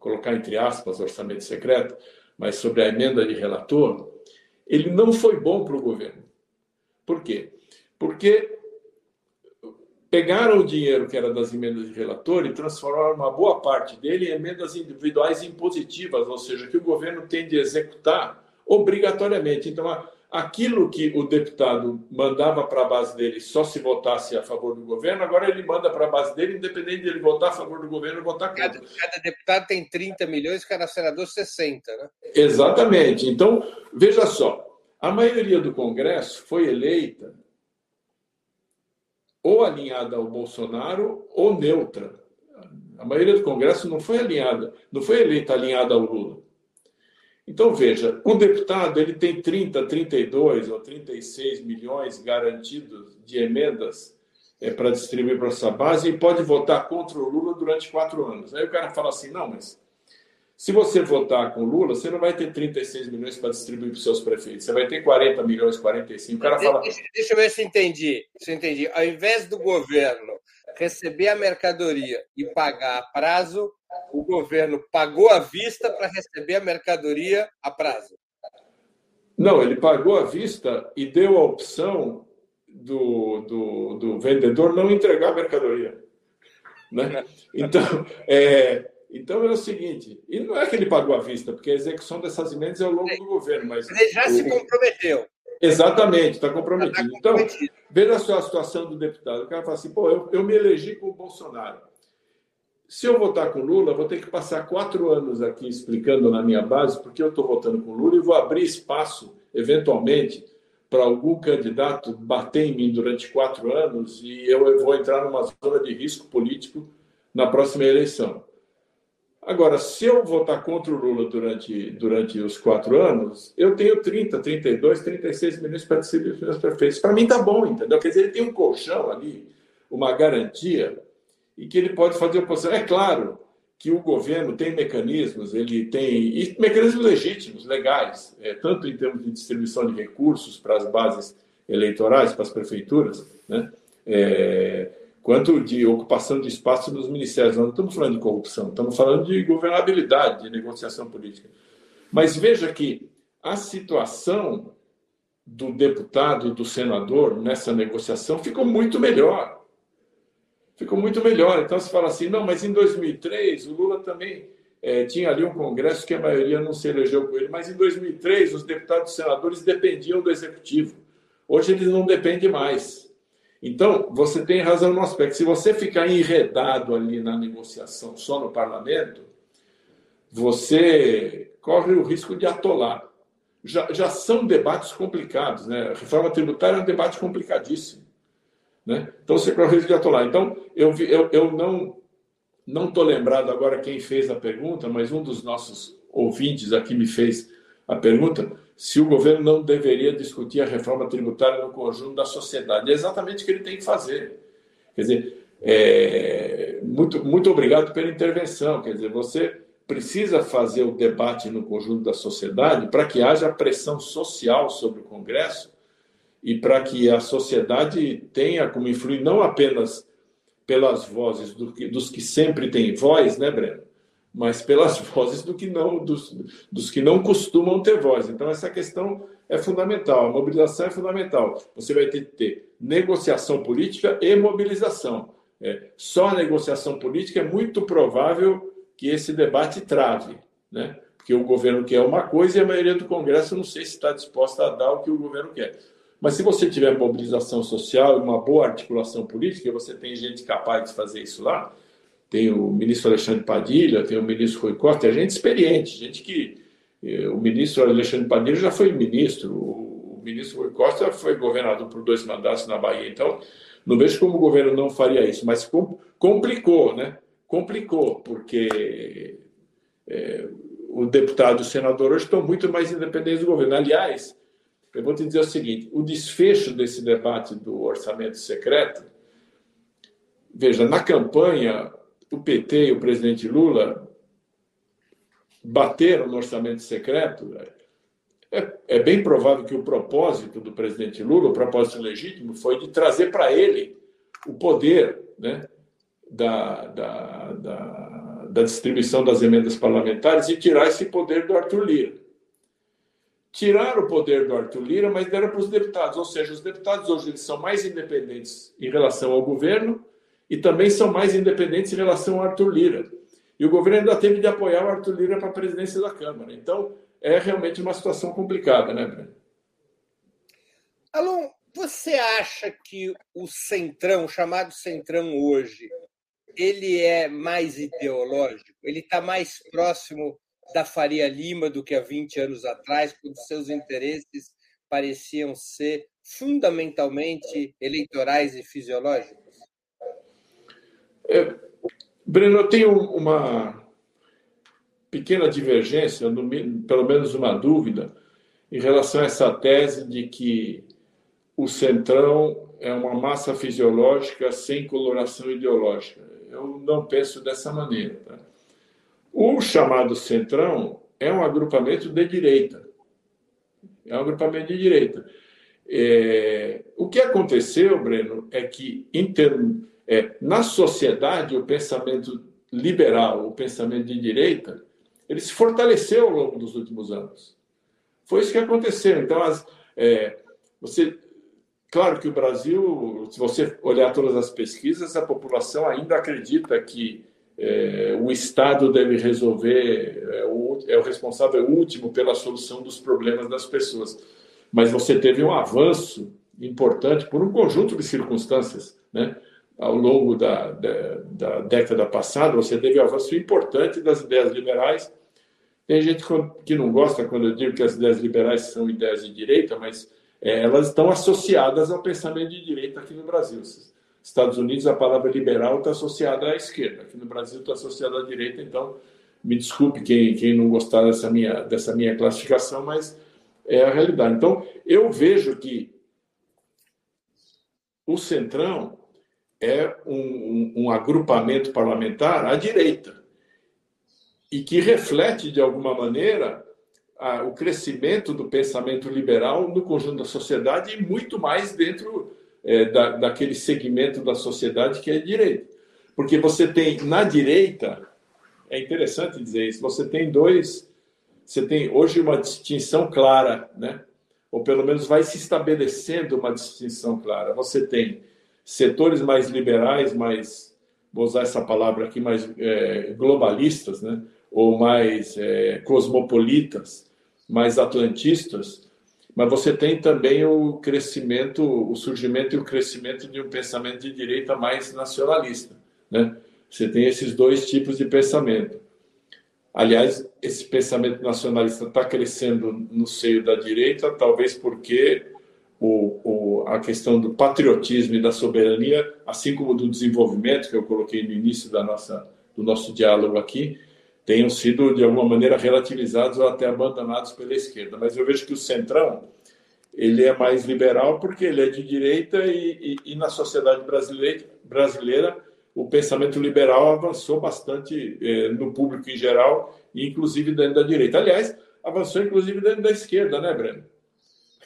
colocar entre aspas orçamento secreto, mas sobre a emenda de relator, ele não foi bom para o governo. Por quê? Porque pegaram o dinheiro que era das emendas de relator e transformaram uma boa parte dele em emendas individuais impositivas, ou seja, que o governo tem de executar obrigatoriamente. Então, aquilo que o deputado mandava para a base dele só se votasse a favor do governo, agora ele manda para a base dele, independente de ele votar a favor do governo ou votar contra. Cada, cada deputado tem 30 milhões, cada senador 60, né? Exatamente. Então, veja só, a maioria do Congresso foi eleita ou alinhada ao Bolsonaro ou neutra. A maioria do Congresso não foi alinhada, não foi eleita alinhada ao Lula. Então, veja, um deputado ele tem 30, 32 ou 36 milhões garantidos de emendas é, para distribuir para essa base e pode votar contra o Lula durante quatro anos. Aí o cara fala assim: não, mas se você votar com Lula, você não vai ter 36 milhões para distribuir para os seus prefeitos. Você vai ter 40 milhões, 45. O cara fala. Deixa, deixa eu ver se entendi. Se entendi. Ao invés do governo receber a mercadoria e pagar a prazo, o governo pagou à vista para receber a mercadoria a prazo. Não, ele pagou à vista e deu a opção do, do, do vendedor não entregar a mercadoria. Né? Então, é, então é o seguinte, e não é que ele pagou à vista, porque a execução dessas emendas é ao longo do governo, mas. Ele já o... se comprometeu. Exatamente, está comprometido. Então, veja só a situação do deputado. O cara fala assim: pô, eu, eu me elegi com o Bolsonaro. Se eu votar com Lula, vou ter que passar quatro anos aqui explicando na minha base porque eu estou votando com Lula e vou abrir espaço, eventualmente, para algum candidato bater em mim durante quatro anos e eu vou entrar numa zona de risco político na próxima eleição. Agora, se eu votar contra o Lula durante, durante os quatro anos, eu tenho 30, 32, 36 milhões para distribuir os meus prefeitos. Para mim está bom, entendeu? Quer dizer, ele tem um colchão ali, uma garantia, e que ele pode fazer oposição. É claro que o governo tem mecanismos, ele tem mecanismos legítimos, legais, é, tanto em termos de distribuição de recursos para as bases eleitorais, para as prefeituras, né? É, quanto de ocupação de espaço nos ministérios. Nós não estamos falando de corrupção, estamos falando de governabilidade, de negociação política. Mas veja que a situação do deputado do senador nessa negociação ficou muito melhor ficou muito melhor. Então se fala assim, não, mas em 2003 o Lula também é, tinha ali um Congresso que a maioria não se elegeu com ele, mas em 2003 os deputados e senadores dependiam do Executivo. Hoje eles não dependem mais. Então, você tem razão no aspecto. Se você ficar enredado ali na negociação só no parlamento, você corre o risco de atolar. Já, já são debates complicados, né? A reforma tributária é um debate complicadíssimo. Né? Então, você corre o risco de atolar. Então, eu, eu, eu não não estou lembrado agora quem fez a pergunta, mas um dos nossos ouvintes aqui me fez a pergunta se o governo não deveria discutir a reforma tributária no conjunto da sociedade. É exatamente o que ele tem que fazer. Quer dizer, é, muito, muito obrigado pela intervenção. Quer dizer, você precisa fazer o debate no conjunto da sociedade para que haja pressão social sobre o Congresso e para que a sociedade tenha como influir não apenas pelas vozes do dos que sempre têm voz, né, Breno? Mas pelas <laughs> vozes do que não, dos, dos que não costumam ter voz. Então, essa questão é fundamental, a mobilização é fundamental. Você vai ter que ter negociação política e mobilização. É, só a negociação política é muito provável que esse debate trave, né? Porque o governo quer uma coisa e a maioria do Congresso não sei se está disposta a dar o que o governo quer. Mas se você tiver mobilização social e uma boa articulação política, você tem gente capaz de fazer isso lá. Tem o ministro Alexandre Padilha, tem o ministro Rui Costa, tem gente experiente, gente que. Eh, o ministro Alexandre Padilha já foi ministro, o ministro Rui Costa foi governador por dois mandatos na Bahia. Então, não vejo como o governo não faria isso, mas complicou, né? Complicou, porque é, o deputado e o senador hoje estão muito mais independentes do governo. Aliás, eu vou te dizer o seguinte: o desfecho desse debate do orçamento secreto, veja, na campanha, o PT e o presidente Lula bateram no orçamento secreto. É, é bem provável que o propósito do presidente Lula, o propósito legítimo, foi de trazer para ele o poder né, da, da, da, da distribuição das emendas parlamentares e tirar esse poder do Arthur Lira tiraram o poder do Arthur Lira, mas deram para os deputados. Ou seja, os deputados hoje eles são mais independentes em relação ao governo e também são mais independentes em relação ao Arthur Lira. E o governo ainda teve de apoiar o Arthur Lira para a presidência da Câmara. Então, é realmente uma situação complicada, né, Breno? Alon, você acha que o Centrão, chamado Centrão hoje, ele é mais ideológico? Ele está mais próximo da Faria Lima do que há 20 anos atrás, quando seus interesses pareciam ser fundamentalmente eleitorais e fisiológicos? É, Breno, eu tenho uma pequena divergência, pelo menos uma dúvida, em relação a essa tese de que o centrão é uma massa fisiológica sem coloração ideológica. Eu não penso dessa maneira. Tá? O chamado Centrão é um agrupamento de direita. É um agrupamento de direita. É, o que aconteceu, Breno, é que termos, é, na sociedade o pensamento liberal, o pensamento de direita, ele se fortaleceu ao longo dos últimos anos. Foi isso que aconteceu. Então, as, é, você, claro que o Brasil, se você olhar todas as pesquisas, a população ainda acredita que é, o Estado deve resolver, é o, é o responsável último pela solução dos problemas das pessoas. Mas você teve um avanço importante por um conjunto de circunstâncias, né? Ao longo da, da, da década passada, você teve avanço importante das ideias liberais. Tem gente que não gosta quando eu digo que as ideias liberais são ideias de direita, mas é, elas estão associadas ao pensamento de direita aqui no Brasil. Estados Unidos, a palavra liberal está associada à esquerda. Aqui no Brasil está associada à direita, então me desculpe quem, quem não gostar dessa minha, dessa minha classificação, mas é a realidade. Então, eu vejo que o Centrão é um, um, um agrupamento parlamentar à direita. e que reflete, de alguma maneira, a, o crescimento do pensamento liberal no conjunto da sociedade e muito mais dentro é, da, daquele segmento da sociedade que é a direita. Porque você tem, na direita, é interessante dizer isso, você tem dois, você tem hoje uma distinção clara, né? ou pelo menos vai se estabelecendo uma distinção clara. Você tem setores mais liberais, mais, vou usar essa palavra aqui, mais é, globalistas, né? ou mais é, cosmopolitas, mais atlantistas, mas você tem também o crescimento, o surgimento e o crescimento de um pensamento de direita mais nacionalista. Né? Você tem esses dois tipos de pensamento. Aliás, esse pensamento nacionalista está crescendo no seio da direita, talvez porque o, o, a questão do patriotismo e da soberania, assim como do desenvolvimento, que eu coloquei no início da nossa, do nosso diálogo aqui, tenham sido, de alguma maneira, relativizados ou até abandonados pela esquerda. Mas eu vejo que o Centrão ele é mais liberal porque ele é de direita e, e, e na sociedade brasileira, brasileira o pensamento liberal avançou bastante eh, no público em geral, inclusive dentro da direita. Aliás, avançou inclusive dentro da esquerda, né, Breno?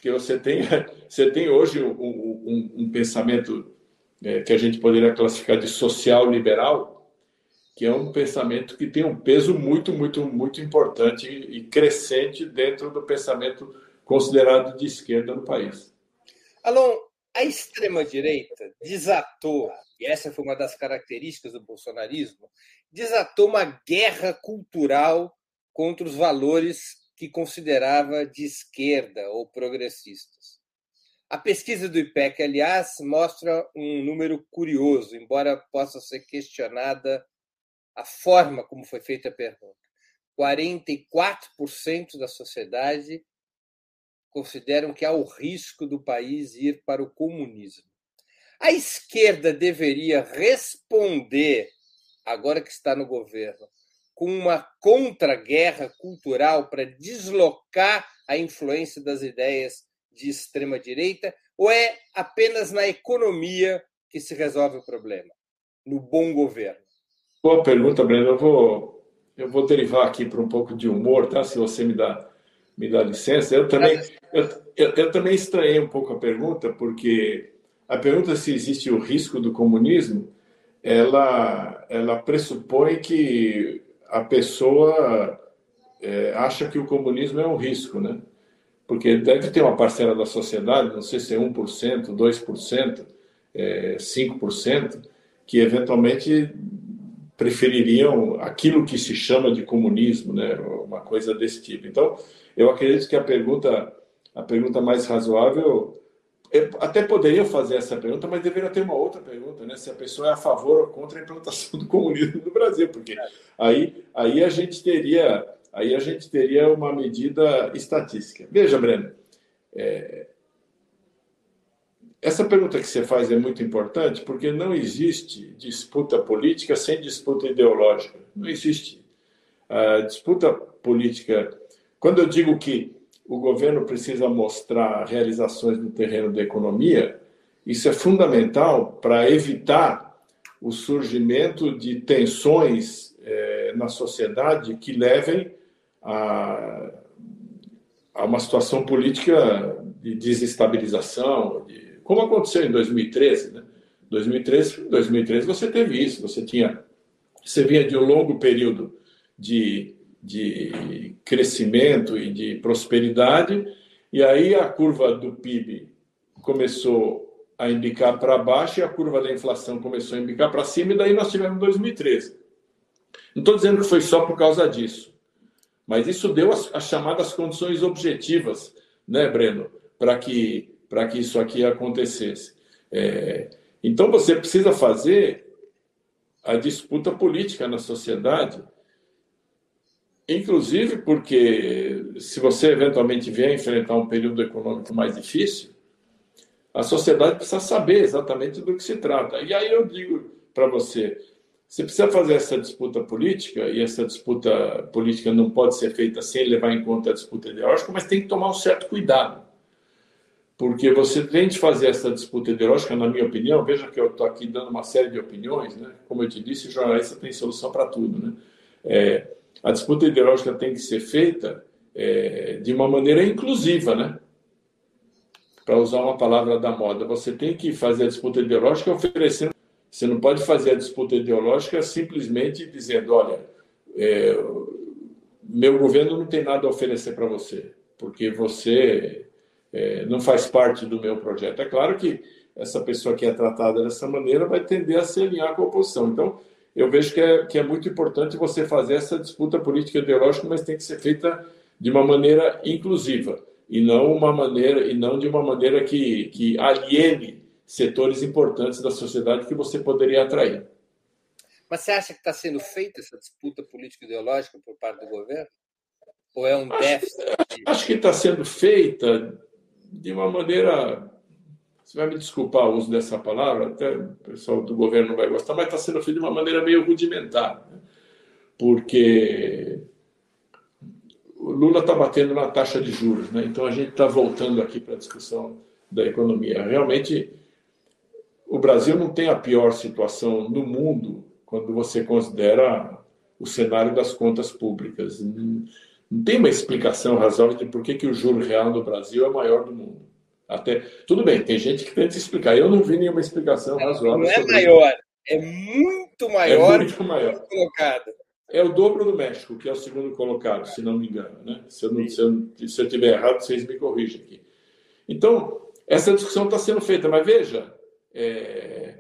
Porque você tem, <laughs> você tem hoje um, um, um pensamento eh, que a gente poderia classificar de social liberal, que é um pensamento que tem um peso muito, muito, muito importante e crescente dentro do pensamento considerado de esquerda no país. Alon, a extrema-direita desatou e essa foi uma das características do bolsonarismo, desatou uma guerra cultural contra os valores que considerava de esquerda ou progressistas. A pesquisa do IPEC, aliás, mostra um número curioso, embora possa ser questionada a forma como foi feita a pergunta. 44% da sociedade consideram que há o risco do país ir para o comunismo. A esquerda deveria responder, agora que está no governo, com uma contra-guerra cultural para deslocar a influência das ideias de extrema-direita? Ou é apenas na economia que se resolve o problema? No bom governo? Boa pergunta, Breno. Eu vou, eu vou derivar aqui para um pouco de humor, tá? Se você me dá, me dá licença. Eu também, eu, eu, eu também estranhei um pouco a pergunta, porque a pergunta se existe o risco do comunismo, ela, ela pressupõe que a pessoa é, acha que o comunismo é um risco, né? Porque deve ter uma parcela da sociedade, não sei se é 1%, 2%, é, 5%, que eventualmente prefeririam aquilo que se chama de comunismo, né? Uma coisa desse tipo. Então, eu acredito que a pergunta, a pergunta mais razoável eu até poderia fazer essa pergunta, mas deveria ter uma outra pergunta, né? Se a pessoa é a favor ou contra a implantação do comunismo no Brasil, porque aí, aí a gente teria aí a gente teria uma medida estatística. Veja, Breno, é, essa pergunta que você faz é muito importante porque não existe disputa política sem disputa ideológica. Não existe. A disputa política. Quando eu digo que o governo precisa mostrar realizações no terreno da economia, isso é fundamental para evitar o surgimento de tensões eh, na sociedade que levem a, a, uma situação política de desestabilização, de, como aconteceu em 2013. Né? 2013, 2013 você teve isso, você tinha, você vinha de um longo período de de crescimento e de prosperidade, e aí a curva do PIB começou a indicar para baixo e a curva da inflação começou a indicar para cima, e daí nós tivemos 2013. Não estou dizendo que foi só por causa disso, mas isso deu as, as chamadas condições objetivas, né, Breno, para que, que isso aqui acontecesse. É, então você precisa fazer a disputa política na sociedade Inclusive porque, se você eventualmente vier enfrentar um período econômico mais difícil, a sociedade precisa saber exatamente do que se trata. E aí eu digo para você: você precisa fazer essa disputa política, e essa disputa política não pode ser feita sem levar em conta a disputa ideológica, mas tem que tomar um certo cuidado. Porque você tem de fazer essa disputa ideológica, na minha opinião, veja que eu estou aqui dando uma série de opiniões, né? como eu te disse, jornalista tem solução para tudo. Né? É, a disputa ideológica tem que ser feita é, de uma maneira inclusiva, né? Para usar uma palavra da moda, você tem que fazer a disputa ideológica oferecendo. Você não pode fazer a disputa ideológica simplesmente dizendo: olha, é, meu governo não tem nada a oferecer para você, porque você é, não faz parte do meu projeto. É claro que essa pessoa que é tratada dessa maneira vai tender a se alinhar com a oposição. Então, eu vejo que é, que é muito importante você fazer essa disputa política ideológica, mas tem que ser feita de uma maneira inclusiva e não uma maneira e não de uma maneira que, que aliene setores importantes da sociedade que você poderia atrair. Mas você acha que está sendo feita essa disputa política ideológica por parte do governo? Ou é um acho, déficit? Acho que está sendo feita de uma maneira. Você vai me desculpar o uso dessa palavra, até o pessoal do governo não vai gostar, mas está sendo feita de uma maneira meio rudimentar. Né? Porque o Lula está batendo na taxa de juros, né? então a gente está voltando aqui para a discussão da economia. Realmente, o Brasil não tem a pior situação no mundo quando você considera o cenário das contas públicas. Não tem uma explicação razoável de por que, que o juro real no Brasil é maior do mundo. Até tudo bem, tem gente que tenta explicar. Eu não vi nenhuma explicação razoável. Não é maior, isso. é muito maior. É muito maior. Colocado. É o dobro do México, que é o segundo colocado, se não me engano. Né? Se, eu não, se, eu, se eu tiver errado, vocês me corrigem aqui. Então, essa discussão está sendo feita, mas veja, é,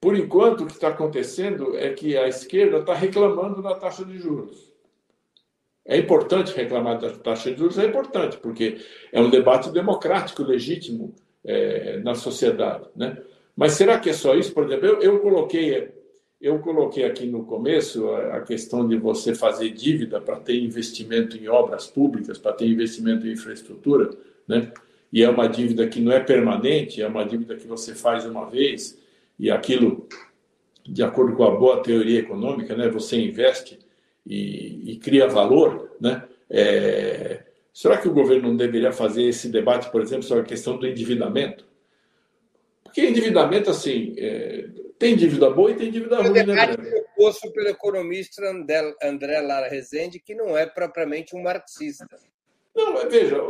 por enquanto, o que está acontecendo é que a esquerda está reclamando da taxa de juros. É importante reclamar da taxa de juros, é importante, porque é um debate democrático, legítimo é, na sociedade. Né? Mas será que é só isso? Por exemplo, eu, eu coloquei eu coloquei aqui no começo a questão de você fazer dívida para ter investimento em obras públicas, para ter investimento em infraestrutura, né? E é uma dívida que não é permanente, é uma dívida que você faz uma vez e aquilo, de acordo com a boa teoria econômica, né? Você investe e, e cria valor, né? É... Será que o governo não deveria fazer esse debate, por exemplo, sobre a questão do endividamento? Porque endividamento, assim, é, tem dívida boa e tem dívida ruim, né, proposto pelo economista André Lara Rezende, que não é propriamente um marxista. Não, mas veja,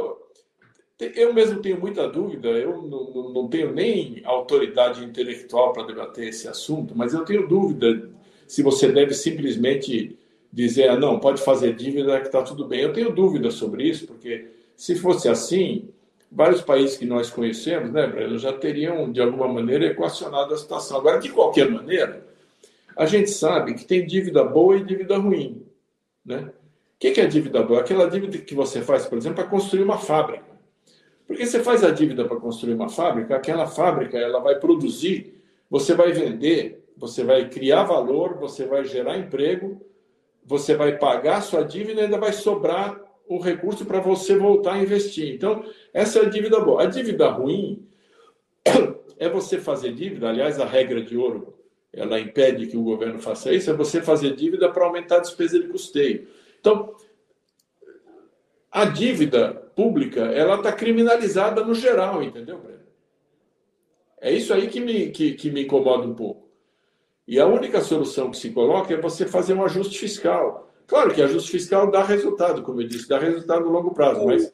eu mesmo tenho muita dúvida, eu não, não tenho nem autoridade intelectual para debater esse assunto, mas eu tenho dúvida se você deve simplesmente dizer, ah, não, pode fazer dívida que está tudo bem. Eu tenho dúvida sobre isso, porque se fosse assim, vários países que nós conhecemos, né, Breno, já teriam, de alguma maneira, equacionado a situação. Agora, de qualquer maneira, a gente sabe que tem dívida boa e dívida ruim. Né? O que é dívida boa? Aquela dívida que você faz, por exemplo, para construir uma fábrica. Porque você faz a dívida para construir uma fábrica, aquela fábrica ela vai produzir, você vai vender, você vai criar valor, você vai gerar emprego, você vai pagar sua dívida e ainda vai sobrar o recurso para você voltar a investir. Então, essa é a dívida boa. A dívida ruim é você fazer dívida, aliás, a regra de ouro, ela impede que o governo faça isso, é você fazer dívida para aumentar a despesa de custeio. Então, a dívida pública, ela está criminalizada no geral, entendeu, Breno? É isso aí que me, que, que me incomoda um pouco. E a única solução que se coloca é você fazer um ajuste fiscal. Claro que ajuste fiscal dá resultado, como eu disse, dá resultado no longo prazo, mas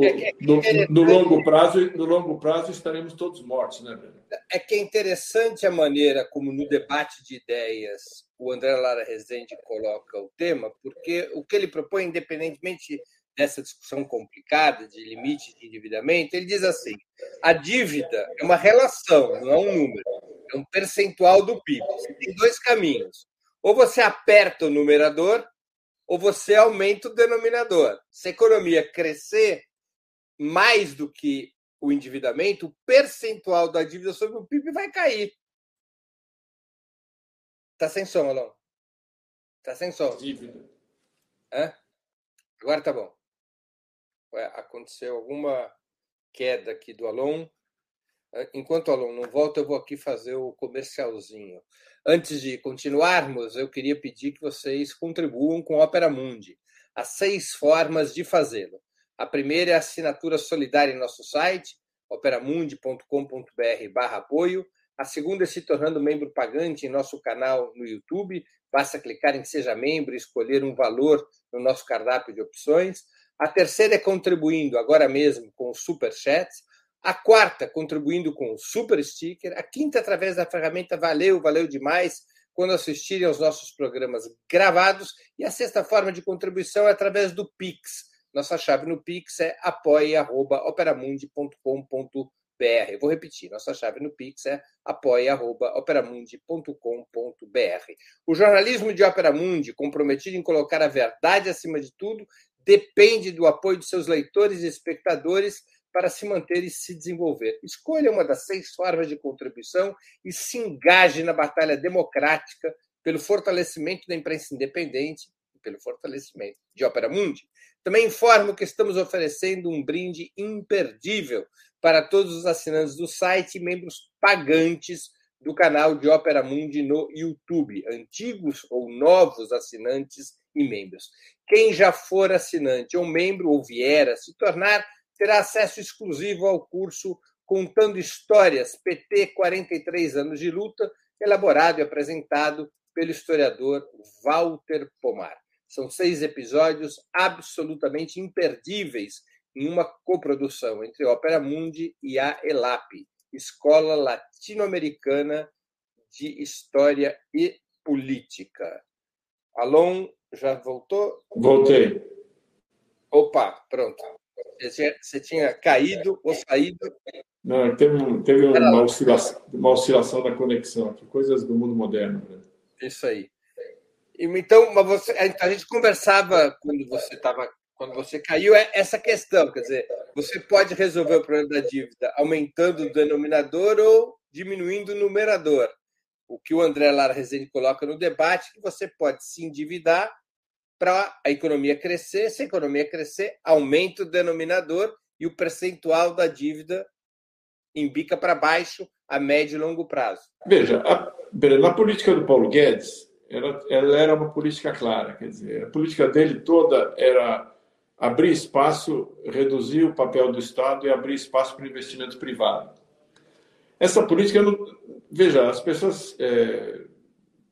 é no, no, longo prazo, no longo prazo estaremos todos mortos, né, Breno? É que é interessante a maneira como no debate de ideias o André Lara Rezende coloca o tema, porque o que ele propõe, independentemente dessa discussão complicada de limite de endividamento, ele diz assim: a dívida é uma relação, não é um número, é um percentual do PIB. Você tem dois caminhos. Ou você aperta o numerador, ou você aumenta o denominador. Se a economia crescer mais do que o endividamento, o percentual da dívida sobre o PIB vai cair. Tá sem som, Alon? Tá sem som. Dívida. Hã? Agora tá bom. Ué, aconteceu alguma queda aqui do Alon. Enquanto o Alon não volta, eu vou aqui fazer o comercialzinho. Antes de continuarmos, eu queria pedir que vocês contribuam com Opera Mundi. Há seis formas de fazê-lo. A primeira é a assinatura solidária em nosso site, operamundi.com.br apoio. A segunda é se tornando membro pagante em nosso canal no YouTube. Basta clicar em Seja Membro e escolher um valor no nosso cardápio de opções. A terceira é contribuindo agora mesmo com o Super Chats. A quarta, contribuindo com o Super Sticker. A quinta, através da ferramenta Valeu, valeu demais, quando assistirem aos nossos programas gravados. E a sexta forma de contribuição é através do Pix. Nossa chave no Pix é apoia.operamundi.com.br. vou repetir, nossa chave no Pix é apoia.operamundi.com.br. O jornalismo de Opera Mundi, comprometido em colocar a verdade acima de tudo, depende do apoio de seus leitores e espectadores para se manter e se desenvolver. Escolha uma das seis formas de contribuição e se engaje na batalha democrática pelo fortalecimento da imprensa independente e pelo fortalecimento de Opera Mundi. Também informo que estamos oferecendo um brinde imperdível para todos os assinantes do site e membros pagantes do canal de Opera Mundi no YouTube, antigos ou novos assinantes e membros. Quem já for assinante ou membro ou vier a se tornar, terá acesso exclusivo ao curso Contando Histórias PT 43 anos de luta, elaborado e apresentado pelo historiador Walter Pomar. São seis episódios absolutamente imperdíveis em uma coprodução entre Ópera Mundi e a ELAP, Escola Latino-Americana de História e Política. Alon, já voltou? Voltei. Opa, pronto. Você tinha caído ou saído? Não, teve, teve uma, oscilação, uma oscilação da conexão aqui, coisas do mundo moderno. Né? Isso aí. Então, mas você, a gente conversava quando você estava, quando você caiu, é essa questão, quer dizer, você pode resolver o problema da dívida aumentando o denominador ou diminuindo o numerador. O que o André Lara Rezende coloca no debate, que você pode se endividar para a economia crescer. Se a economia crescer, aumenta o denominador e o percentual da dívida embica para baixo a médio e longo prazo. Veja, a, na política do Paulo Guedes, ela, ela era uma política clara. Quer dizer, a política dele toda era abrir espaço, reduzir o papel do Estado e abrir espaço para o investimento privado. Essa política, não, veja, as pessoas é,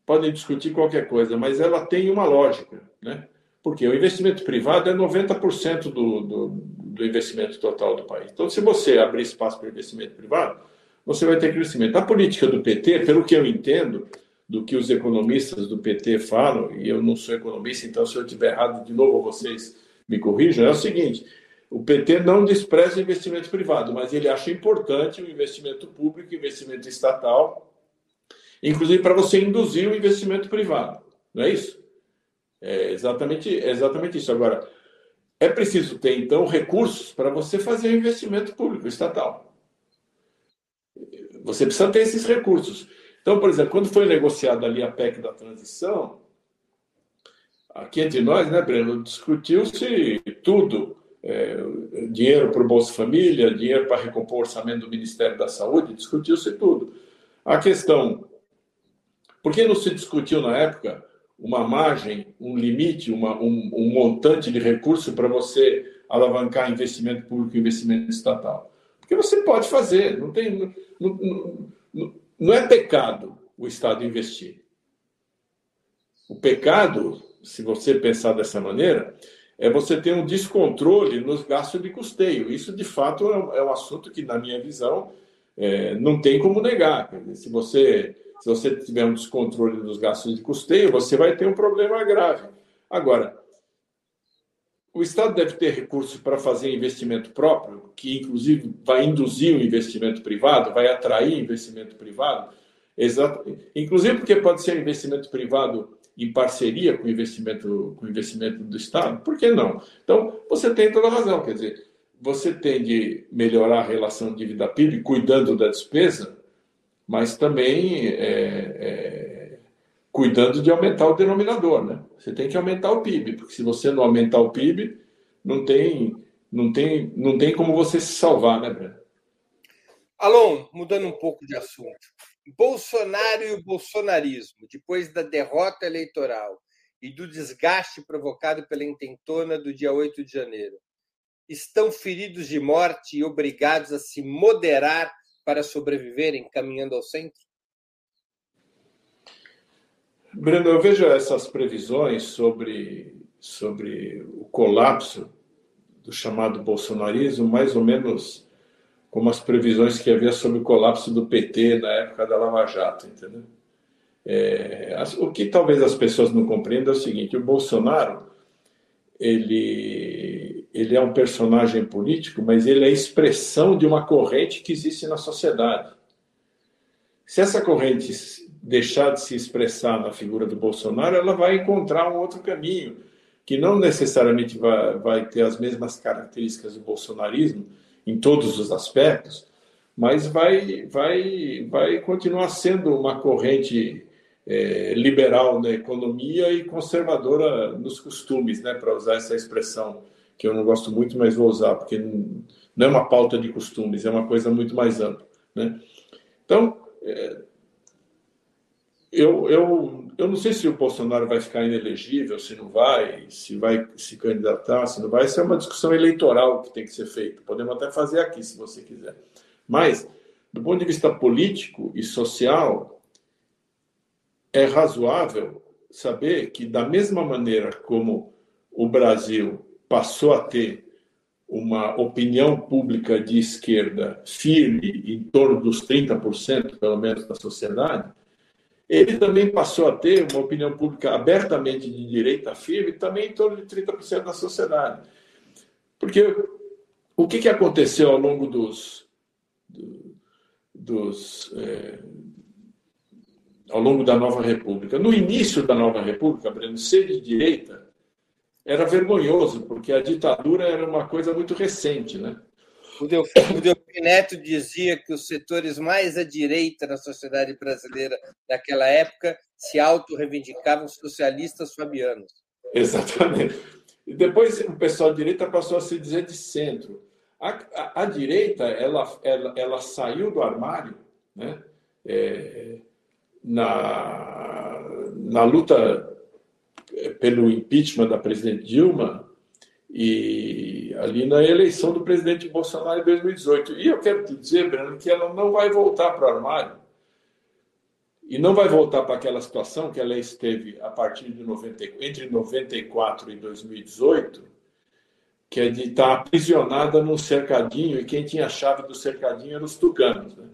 podem discutir qualquer coisa, mas ela tem uma lógica, né? Porque o investimento privado é 90% do, do, do investimento total do país. Então, se você abrir espaço para investimento privado, você vai ter crescimento. A política do PT, pelo que eu entendo, do que os economistas do PT falam, e eu não sou economista, então se eu estiver errado, de novo vocês me corrijam, é o seguinte: o PT não despreza o investimento privado, mas ele acha importante o investimento público, investimento estatal, inclusive para você induzir o investimento privado. Não é isso? É exatamente, é exatamente isso. Agora, é preciso ter, então, recursos para você fazer o investimento público, estatal. Você precisa ter esses recursos. Então, por exemplo, quando foi negociada ali a PEC da transição, aqui entre nós, né, Breno, discutiu-se tudo. É, dinheiro para o Bolsa Família, dinheiro para recompor o orçamento do Ministério da Saúde, discutiu-se tudo. A questão por que não se discutiu na época uma margem, um limite, uma, um, um montante de recurso para você alavancar investimento público e investimento estatal? Porque você pode fazer, não tem. Não, não, não é pecado o Estado investir. O pecado, se você pensar dessa maneira, é você ter um descontrole nos gastos de custeio. Isso, de fato, é um é assunto que, na minha visão, é, não tem como negar. Se você se você tiver um descontrole dos gastos de custeio, você vai ter um problema grave. Agora, o Estado deve ter recursos para fazer investimento próprio, que inclusive vai induzir o investimento privado, vai atrair investimento privado, exato, inclusive porque pode ser investimento privado em parceria com o investimento, com o investimento do Estado, por que não? Então, você tem toda a razão, quer dizer, você tem de melhorar a relação dívida-PIB cuidando da despesa, mas também é, é, cuidando de aumentar o denominador, né? Você tem que aumentar o PIB, porque se você não aumentar o PIB, não tem, não tem, não tem como você se salvar, né, Breno? Alon, mudando um pouco de assunto. Bolsonaro e o bolsonarismo, depois da derrota eleitoral e do desgaste provocado pela intentona do dia 8 de janeiro, estão feridos de morte e obrigados a se moderar para sobreviverem caminhando ao centro? Breno, eu vejo essas previsões sobre, sobre o colapso do chamado bolsonarismo mais ou menos como as previsões que havia sobre o colapso do PT na época da Lava Jato, entendeu? É, o que talvez as pessoas não compreendam é o seguinte: o Bolsonaro ele, ele é um personagem político, mas ele é a expressão de uma corrente que existe na sociedade. Se essa corrente deixar de se expressar na figura do Bolsonaro, ela vai encontrar um outro caminho, que não necessariamente vai, vai ter as mesmas características do bolsonarismo, em todos os aspectos, mas vai, vai, vai continuar sendo uma corrente é, liberal na economia e conservadora nos costumes, né, para usar essa expressão que eu não gosto muito, mas vou usar, porque não é uma pauta de costumes, é uma coisa muito mais ampla. Né? Então, é, eu, eu, eu não sei se o Bolsonaro vai ficar inelegível, se não vai, se vai se candidatar, se não vai. Isso é uma discussão eleitoral que tem que ser feita. Podemos até fazer aqui, se você quiser. Mas, do ponto de vista político e social, é razoável saber que, da mesma maneira como o Brasil passou a ter uma opinião pública de esquerda firme, em torno dos 30%, pelo menos, da sociedade, ele também passou a ter uma opinião pública abertamente de direita firme, também em torno de 30% da sociedade. Porque o que, que aconteceu ao longo dos. dos é, ao longo da nova república? No início da nova república, Breno, ser de direita era vergonhoso, porque a ditadura era uma coisa muito recente, né? O Delfim Neto dizia que os setores mais à direita na sociedade brasileira daquela época se auto-reivindicavam socialistas fabianos. Exatamente. E depois o pessoal de direita passou a se dizer de centro. A, a, a direita ela, ela, ela saiu do armário né? É, na, na luta pelo impeachment da presidente Dilma e ali na eleição do presidente Bolsonaro em 2018. E eu quero te dizer, Breno, que ela não vai voltar para o armário. E não vai voltar para aquela situação que ela esteve a partir de 90, entre 94 e 2018, que é de estar aprisionada num cercadinho, e quem tinha a chave do cercadinho eram os tucanos. Né?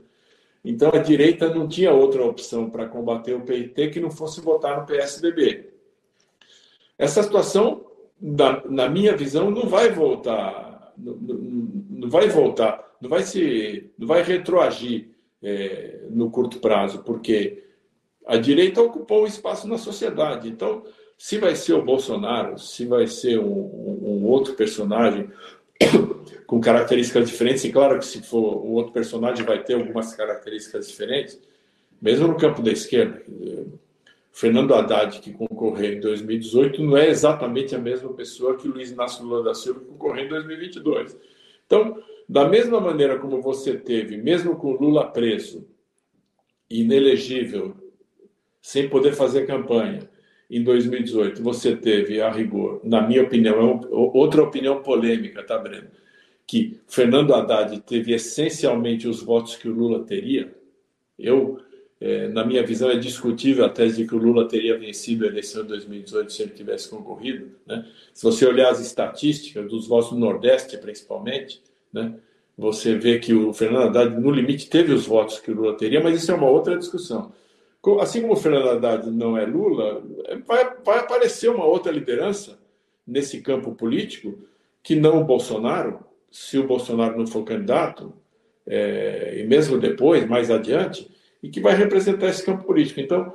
Então a direita não tinha outra opção para combater o PT que não fosse votar no PSDB. Essa situação na, na minha visão, não vai voltar, não, não, vai voltar, não vai se, não vai retroagir é, no curto prazo, porque a direita ocupou um espaço na sociedade. Então, se vai ser o Bolsonaro, se vai ser um, um outro personagem <coughs> com características diferentes, e claro que se for um outro personagem vai ter algumas características diferentes, mesmo no campo da esquerda. Fernando Haddad, que concorreu em 2018, não é exatamente a mesma pessoa que Luiz Inácio Lula da Silva, concorreu em 2022. Então, da mesma maneira como você teve, mesmo com Lula preso, inelegível, sem poder fazer campanha, em 2018, você teve, a rigor, na minha opinião, é outra opinião polêmica, tá, Breno? Que Fernando Haddad teve essencialmente os votos que o Lula teria. Eu é, na minha visão, é discutível a tese de que o Lula teria vencido a eleição de 2018 se ele tivesse concorrido. Né? Se você olhar as estatísticas dos votos do Nordeste, principalmente, né? você vê que o Fernando Haddad, no limite, teve os votos que o Lula teria, mas isso é uma outra discussão. Assim como o Fernando Haddad não é Lula, vai, vai aparecer uma outra liderança nesse campo político que não o Bolsonaro, se o Bolsonaro não for candidato, é, e mesmo depois, mais adiante, e que vai representar esse campo político. Então,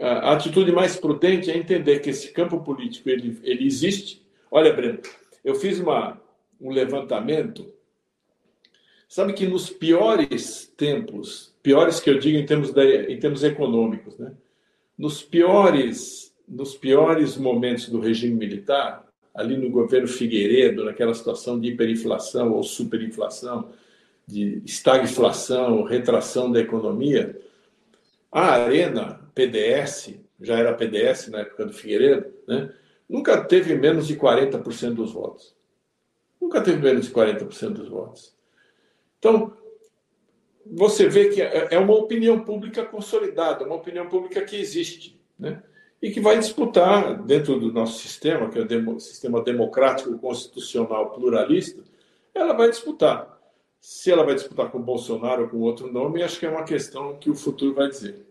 a atitude mais prudente é entender que esse campo político ele, ele existe. Olha, Breno, eu fiz uma, um levantamento. Sabe que nos piores tempos, piores que eu digo em termos, em termos econômicos, né? nos piores nos piores momentos do regime militar, ali no governo Figueiredo, naquela situação de hiperinflação ou superinflação, de estagflação, retração da economia, a Arena, PDS, já era PDS na época do Figueiredo, né, nunca teve menos de 40% dos votos. Nunca teve menos de 40% dos votos. Então, você vê que é, é uma opinião pública consolidada, uma opinião pública que existe, né? e que vai disputar, dentro do nosso sistema, que é o sistema democrático, constitucional, pluralista, ela vai disputar. Se ela vai disputar com Bolsonaro ou com outro nome, acho que é uma questão que o futuro vai dizer.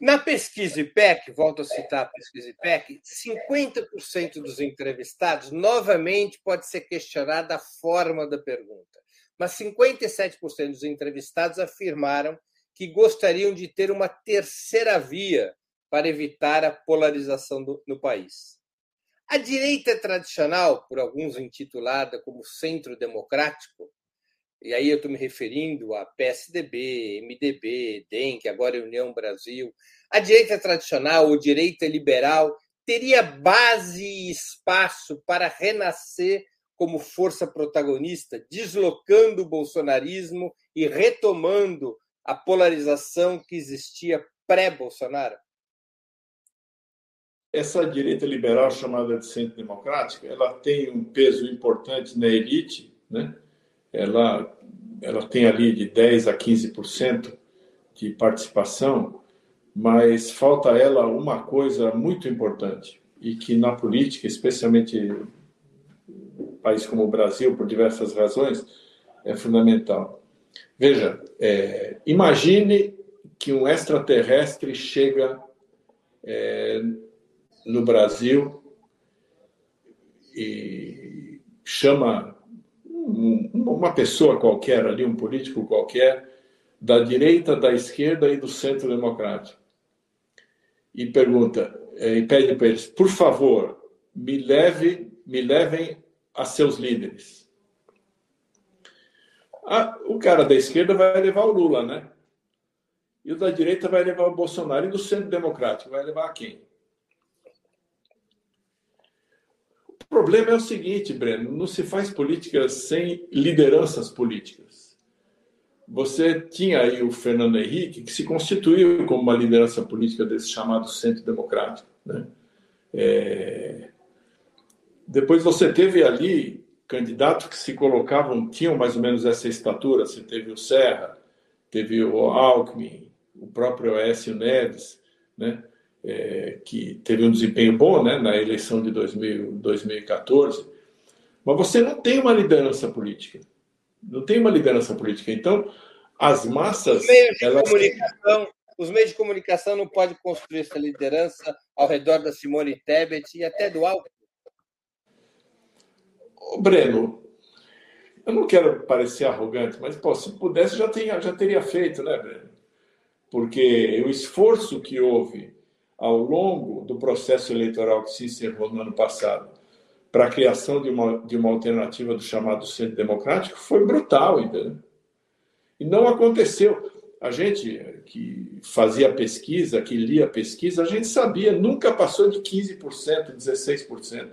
Na pesquisa IPEC, volto a citar a pesquisa IPEC, 50% dos entrevistados, novamente, pode ser questionada a forma da pergunta, mas 57% dos entrevistados afirmaram que gostariam de ter uma terceira via para evitar a polarização do, no país. A direita tradicional, por alguns intitulada como centro democrático, e aí eu estou me referindo a PSDB, MDB, DEM, que agora é União Brasil, a direita tradicional ou direita liberal teria base e espaço para renascer como força protagonista, deslocando o bolsonarismo e retomando a polarização que existia pré-Bolsonaro? essa direita liberal chamada de centro democrática, ela tem um peso importante na elite, né? Ela ela tem ali de 10 a 15% de participação, mas falta ela uma coisa muito importante e que na política, especialmente um país como o Brasil, por diversas razões, é fundamental. Veja, é, imagine que um extraterrestre chega é, no Brasil e chama uma pessoa qualquer ali, um político qualquer, da direita, da esquerda e do centro democrático. E pergunta, eh, e pede para eles, por favor, me leve, me levem a seus líderes. Ah, o cara da esquerda vai levar o Lula, né? E o da direita vai levar o Bolsonaro. E do centro democrático vai levar quem? O problema é o seguinte, Breno: não se faz política sem lideranças políticas. Você tinha aí o Fernando Henrique, que se constituiu como uma liderança política desse chamado Centro Democrático. Né? É... Depois você teve ali candidatos que se colocavam, tinham mais ou menos essa estatura. Você teve o Serra, teve o Alckmin, o próprio Aécio Neves, né? É, que teve um desempenho bom né, na eleição de 2000, 2014, mas você não tem uma liderança política. Não tem uma liderança política. Então, as massas. Os meios de, elas... comunicação, os meios de comunicação não podem construir essa liderança ao redor da Simone Tebet e até do Alckmin. Breno, eu não quero parecer arrogante, mas pô, se pudesse já, tenha, já teria feito, né, Breno? Porque o esforço que houve ao longo do processo eleitoral que se encerrou no ano passado para a criação de uma, de uma alternativa do chamado centro democrático foi brutal, entendeu? E não aconteceu. A gente que fazia pesquisa, que lia pesquisa, a gente sabia, nunca passou de 15%, 16%.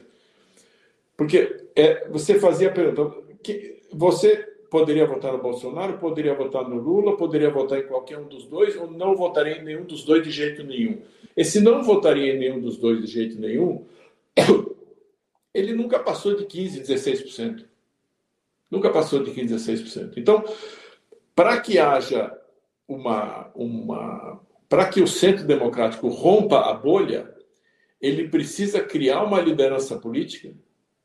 Porque é, você fazia a pergunta, que, você poderia votar no Bolsonaro, poderia votar no Lula, poderia votar em qualquer um dos dois, ou não votaria em nenhum dos dois de jeito nenhum. Esse não votaria em nenhum dos dois de jeito nenhum, <coughs> ele nunca passou de 15%, 16%. Nunca passou de 15%, 16%. Então, para que haja uma. uma para que o centro democrático rompa a bolha, ele precisa criar uma liderança política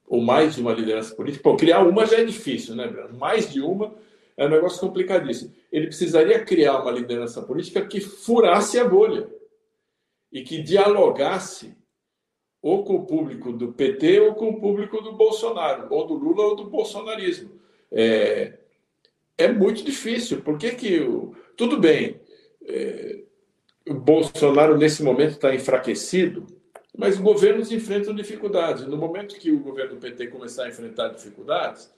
ou mais de uma liderança política. Pô, criar uma já é difícil, né, Bruno? Mais de uma é um negócio complicadíssimo. Ele precisaria criar uma liderança política que furasse a bolha e que dialogasse ou com o público do PT ou com o público do Bolsonaro, ou do Lula ou do bolsonarismo. É, é muito difícil. Por que, que o, tudo bem, é, o Bolsonaro nesse momento está enfraquecido, mas governos enfrentam dificuldades. No momento que o governo do PT começar a enfrentar dificuldades,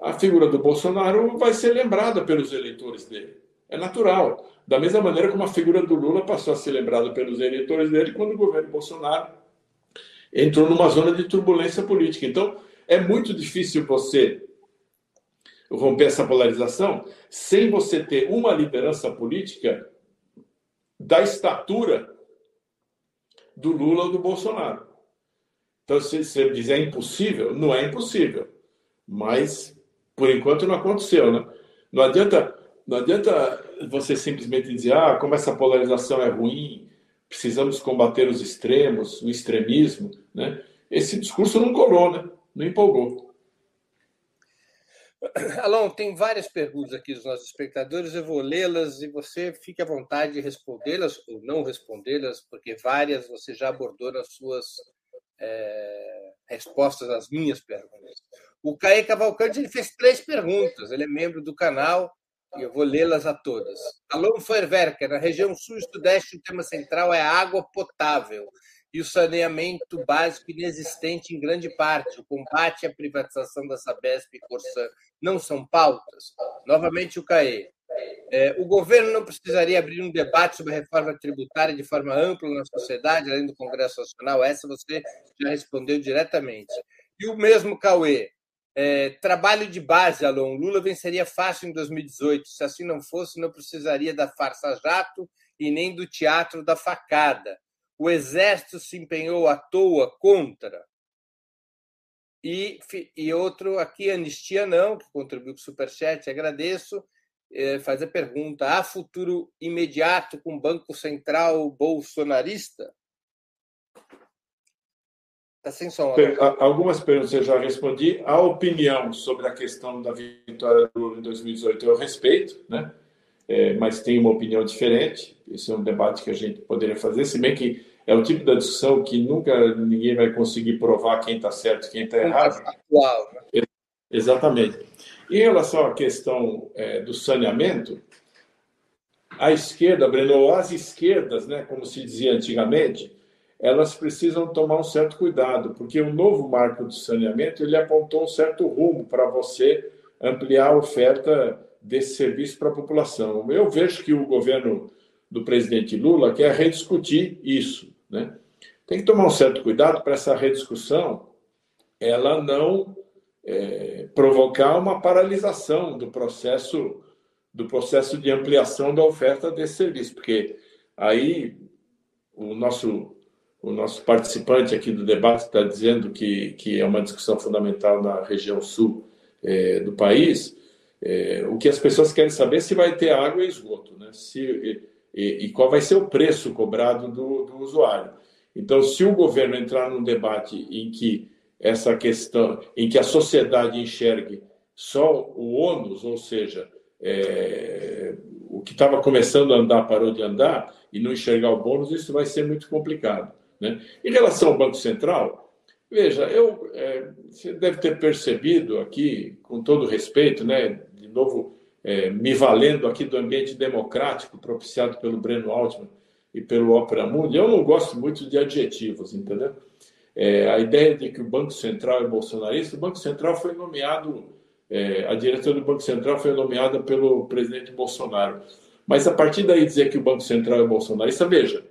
a figura do Bolsonaro vai ser lembrada pelos eleitores dele. É natural. Da mesma maneira como a figura do Lula passou a ser lembrada pelos eleitores dele quando o governo Bolsonaro entrou numa zona de turbulência política. Então, é muito difícil você romper essa polarização sem você ter uma liderança política da estatura do Lula ou do Bolsonaro. Então, se você dizer é impossível, não é impossível. Mas, por enquanto, não aconteceu. Né? Não adianta. Não adianta você simplesmente dizer, ah, como essa polarização é ruim, precisamos combater os extremos, o extremismo, né? Esse discurso não colou, né? Não empolgou. Alon, tem várias perguntas aqui dos nossos espectadores, eu vou lê-las e você fique à vontade de respondê-las ou não respondê-las, porque várias você já abordou nas suas é, respostas às minhas perguntas. O Caê Cavalcante ele fez três perguntas, ele é membro do canal e eu vou lê-las a todas. Alon Feuerwerker, na região sul e sudeste, o tema central é a água potável e o saneamento básico inexistente em grande parte. O combate à privatização da Sabesp e Corsã não são pautas. Novamente, o CAE. É, o governo não precisaria abrir um debate sobre a reforma tributária de forma ampla na sociedade, além do Congresso Nacional? Essa você já respondeu diretamente. E o mesmo Cauê. É, trabalho de base, Alon. Lula venceria fácil em 2018. Se assim não fosse, não precisaria da farsa jato e nem do teatro da facada o exército se empenhou à toa contra. E, e outro aqui, Anistia Não, que contribuiu com o Superchat, agradeço, é, faz a pergunta: há futuro imediato com o Banco Central bolsonarista? Está sem som. Algumas perguntas eu já respondi. A opinião sobre a questão da vitória do Lula em 2018 eu respeito, né? É, mas tem uma opinião diferente. Esse é um debate que a gente poderia fazer, se bem que é o tipo da discussão que nunca ninguém vai conseguir provar quem está certo e quem está errado. Atual, né? Exatamente. Em relação à questão é, do saneamento, a esquerda, Breno, as esquerdas, né, como se dizia antigamente, elas precisam tomar um certo cuidado, porque o novo marco do saneamento ele apontou um certo rumo para você ampliar a oferta desse serviço para a população. Eu vejo que o governo do presidente Lula quer rediscutir isso. Né? Tem que tomar um certo cuidado para essa rediscussão ela não é, provocar uma paralisação do processo do processo de ampliação da oferta desse serviço, porque aí o nosso o nosso participante aqui do debate está dizendo que, que é uma discussão fundamental na região sul é, do país. É, o que as pessoas querem saber é se vai ter água e esgoto, né? Se e, e qual vai ser o preço cobrado do, do usuário. Então, se o governo entrar num debate em que essa questão, em que a sociedade enxergue só o ônus, ou seja, é, o que estava começando a andar parou de andar e não enxergar o bônus, isso vai ser muito complicado. Né? Em relação ao Banco Central, veja, eu, é, você deve ter percebido aqui, com todo respeito, né, de novo, é, me valendo aqui do ambiente democrático propiciado pelo Breno Altman e pelo Opera Mundi, eu não gosto muito de adjetivos, entendeu? É, a ideia de que o Banco Central é bolsonarista, o Banco Central foi nomeado, é, a diretora do Banco Central foi nomeada pelo presidente Bolsonaro. Mas a partir daí dizer que o Banco Central é bolsonarista, veja,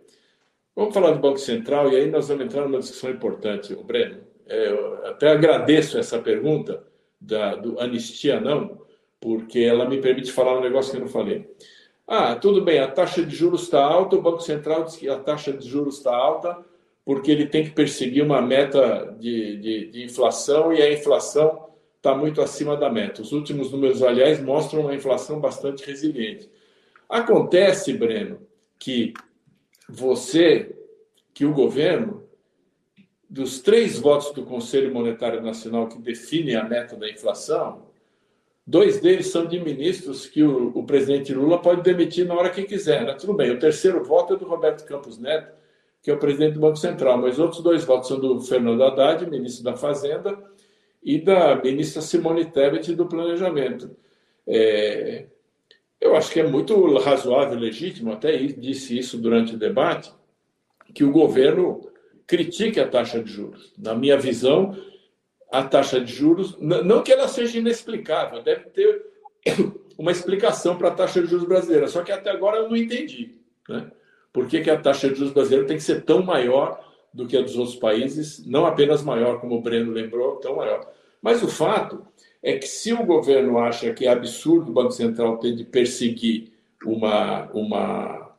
vamos falar do Banco Central e aí nós vamos entrar numa discussão importante, o Breno. É, eu até agradeço essa pergunta da, do anistia não, porque ela me permite falar um negócio que eu não falei. Ah, tudo bem, a taxa de juros está alta, o Banco Central diz que a taxa de juros está alta porque ele tem que perseguir uma meta de, de, de inflação e a inflação está muito acima da meta. Os últimos números, aliás, mostram uma inflação bastante resiliente. Acontece, Breno, que você, que o governo, dos três votos do Conselho Monetário Nacional que definem a meta da inflação, Dois deles são de ministros que o, o, presidente Lula pode demitir na hora que quiser. Né? Tudo bem, o terceiro voto é do Roberto Campos Neto, que é o presidente do Banco Central, mas os outros dois votos são do Fernando Haddad, ministro da Fazenda, e da ministra Simone Tebet, do Planejamento. É, eu acho que é muito razoável, legítimo, até disse isso durante o debate, que o governo critique a taxa de juros. Na minha visão, a taxa de juros, não que ela seja inexplicável, deve ter <coughs> uma explicação para a taxa de juros brasileira, só que até agora eu não entendi. Né? Por que, que a taxa de juros brasileira tem que ser tão maior do que a dos outros países, não apenas maior, como o Breno lembrou, tão maior. Mas o fato é que se o governo acha que é absurdo o Banco Central ter de perseguir uma, uma,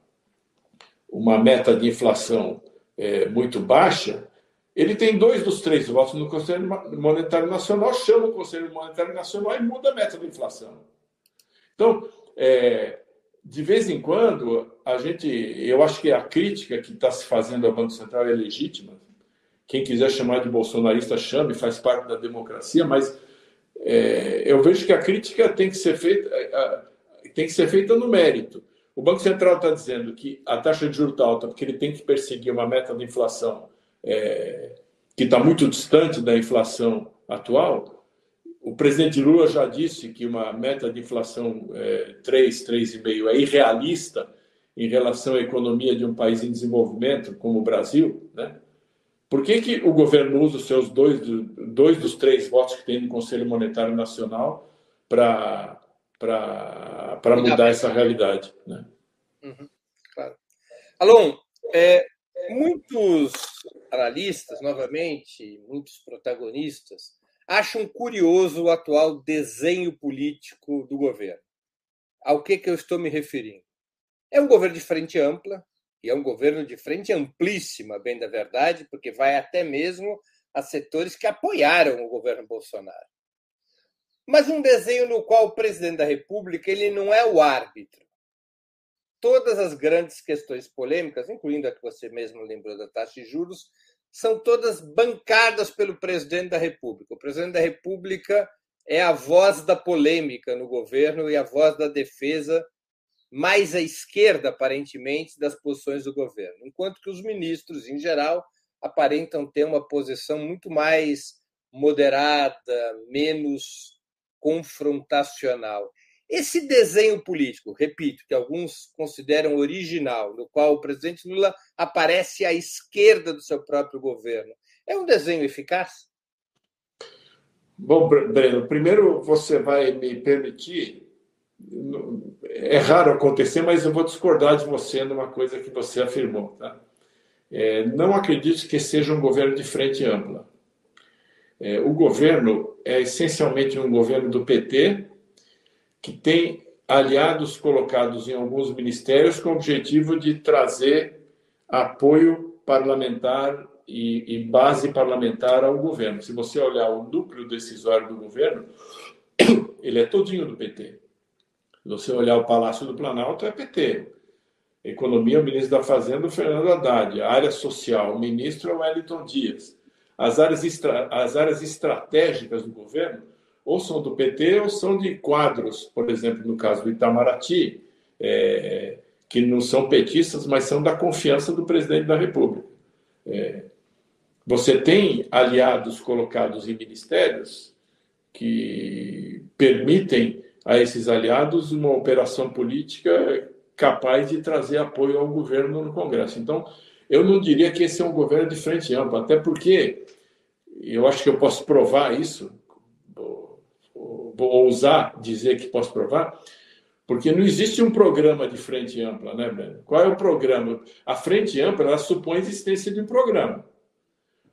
uma meta de inflação é, muito baixa, ele tem dois dos três votos no Conselho Monetário Nacional, chama o Conselho Monetário Nacional e muda a meta da inflação. Então, é, de vez em quando, a gente, eu acho que a crítica que está se fazendo ao Banco Central é legítima. Quem quiser chamar de bolsonarista, chame, faz parte da democracia, mas é, eu vejo que a crítica tem que ser feita, tem que ser feita no mérito. O Banco Central está dizendo que a taxa de juros está alta porque ele tem que perseguir uma meta de inflação é, que está muito distante da inflação atual. O presidente Lula já disse que uma meta de inflação é, 3, 3,5 é irrealista em relação à economia de um país em desenvolvimento como o Brasil. Né? Por que, que o governo usa os seus dois, dois dos três votos que tem no Conselho Monetário Nacional para mudar essa realidade? Né? Uhum, claro. Alon, é, muitos analistas, novamente, muitos protagonistas, acham curioso o atual desenho político do governo. Ao que, que eu estou me referindo? É um governo de frente ampla, e é um governo de frente amplíssima, bem da verdade, porque vai até mesmo a setores que apoiaram o governo Bolsonaro. Mas um desenho no qual o presidente da República ele não é o árbitro. Todas as grandes questões polêmicas, incluindo a que você mesmo lembrou da taxa de juros, são todas bancadas pelo presidente da República. O presidente da República é a voz da polêmica no governo e a voz da defesa mais à esquerda, aparentemente, das posições do governo, enquanto que os ministros, em geral, aparentam ter uma posição muito mais moderada, menos confrontacional. Esse desenho político, repito, que alguns consideram original, no qual o presidente Lula aparece à esquerda do seu próprio governo, é um desenho eficaz? Bom, Breno, primeiro você vai me permitir. É raro acontecer, mas eu vou discordar de você numa coisa que você afirmou. Tá? É, não acredito que seja um governo de frente ampla. É, o governo é essencialmente um governo do PT que tem aliados colocados em alguns ministérios com o objetivo de trazer apoio parlamentar e, e, base parlamentar ao governo. Se você olhar o núcleo decisório do governo, <coughs> ele é todinho do PT. Se você olhar o Palácio do Planalto, é PT. Economia, o ministro da Fazenda, o Fernando Haddad. A área social, o ministro é o Wellington Dias. As áreas, extra, as áreas estratégicas do governo ou são do PT ou são de quadros, por exemplo, no caso do Itamaraty, é, que não são petistas, mas são da confiança do presidente da República. É, você tem aliados colocados em ministérios que permitem a esses aliados uma operação política capaz de trazer apoio ao governo no Congresso. Então, eu não diria que esse é um governo de frente ampla, até porque eu acho que eu posso provar isso vou ousar dizer que posso provar, porque não existe um programa de frente ampla, né, Breno? Qual é o programa? A frente ampla, ela supõe a existência de um programa.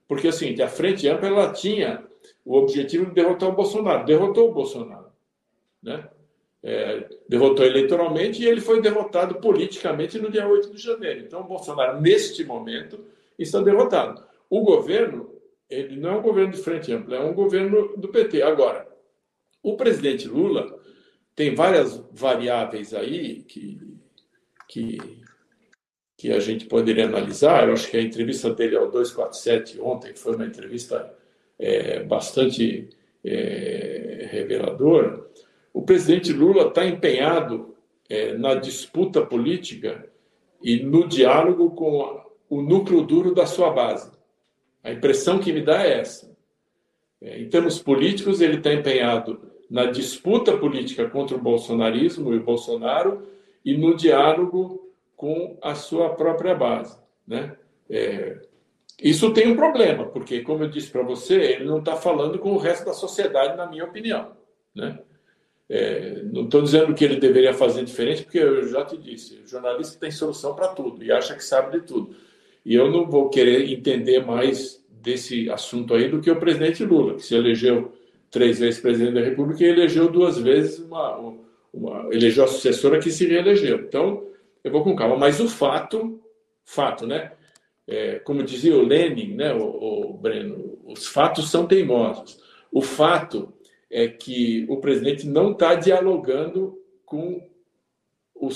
Porque, assim, a frente ampla, ela tinha o objetivo de derrotar o Bolsonaro. Derrotou o Bolsonaro, né? É, derrotou eleitoralmente e ele foi derrotado politicamente no dia 8 de janeiro. Então, Bolsonaro, neste momento, está derrotado. O governo, ele não é um governo de frente ampla, é um governo do PT. Agora, o presidente Lula tem várias variáveis aí que, que, que a gente poderia analisar. Eu acho que a entrevista dele ao 247 ontem foi uma entrevista é, bastante é, reveladora. O presidente Lula está empenhado é, na disputa política e no diálogo com o núcleo duro da sua base. A impressão que me dá é essa. É, em termos políticos, ele está empenhado na disputa política contra o bolsonarismo e o Bolsonaro e no diálogo com a sua própria base. Né? É, isso tem um problema, porque, como eu disse para você, ele não está falando com o resto da sociedade, na minha opinião. Né? É, não estou dizendo que ele deveria fazer diferente, porque eu já te disse, o jornalista tem solução para tudo e acha que sabe de tudo. E eu não vou querer entender mais desse assunto aí do que o presidente Lula, que se elegeu três vezes presidente da República e elegeu duas vezes uma, uma elegeu a sucessora que se reelegeu. Então, eu vou com calma. Mas o fato, fato, né? É, como dizia o Lenin, né, o, o, Breno, os fatos são teimosos. O fato é que o presidente não está dialogando com o,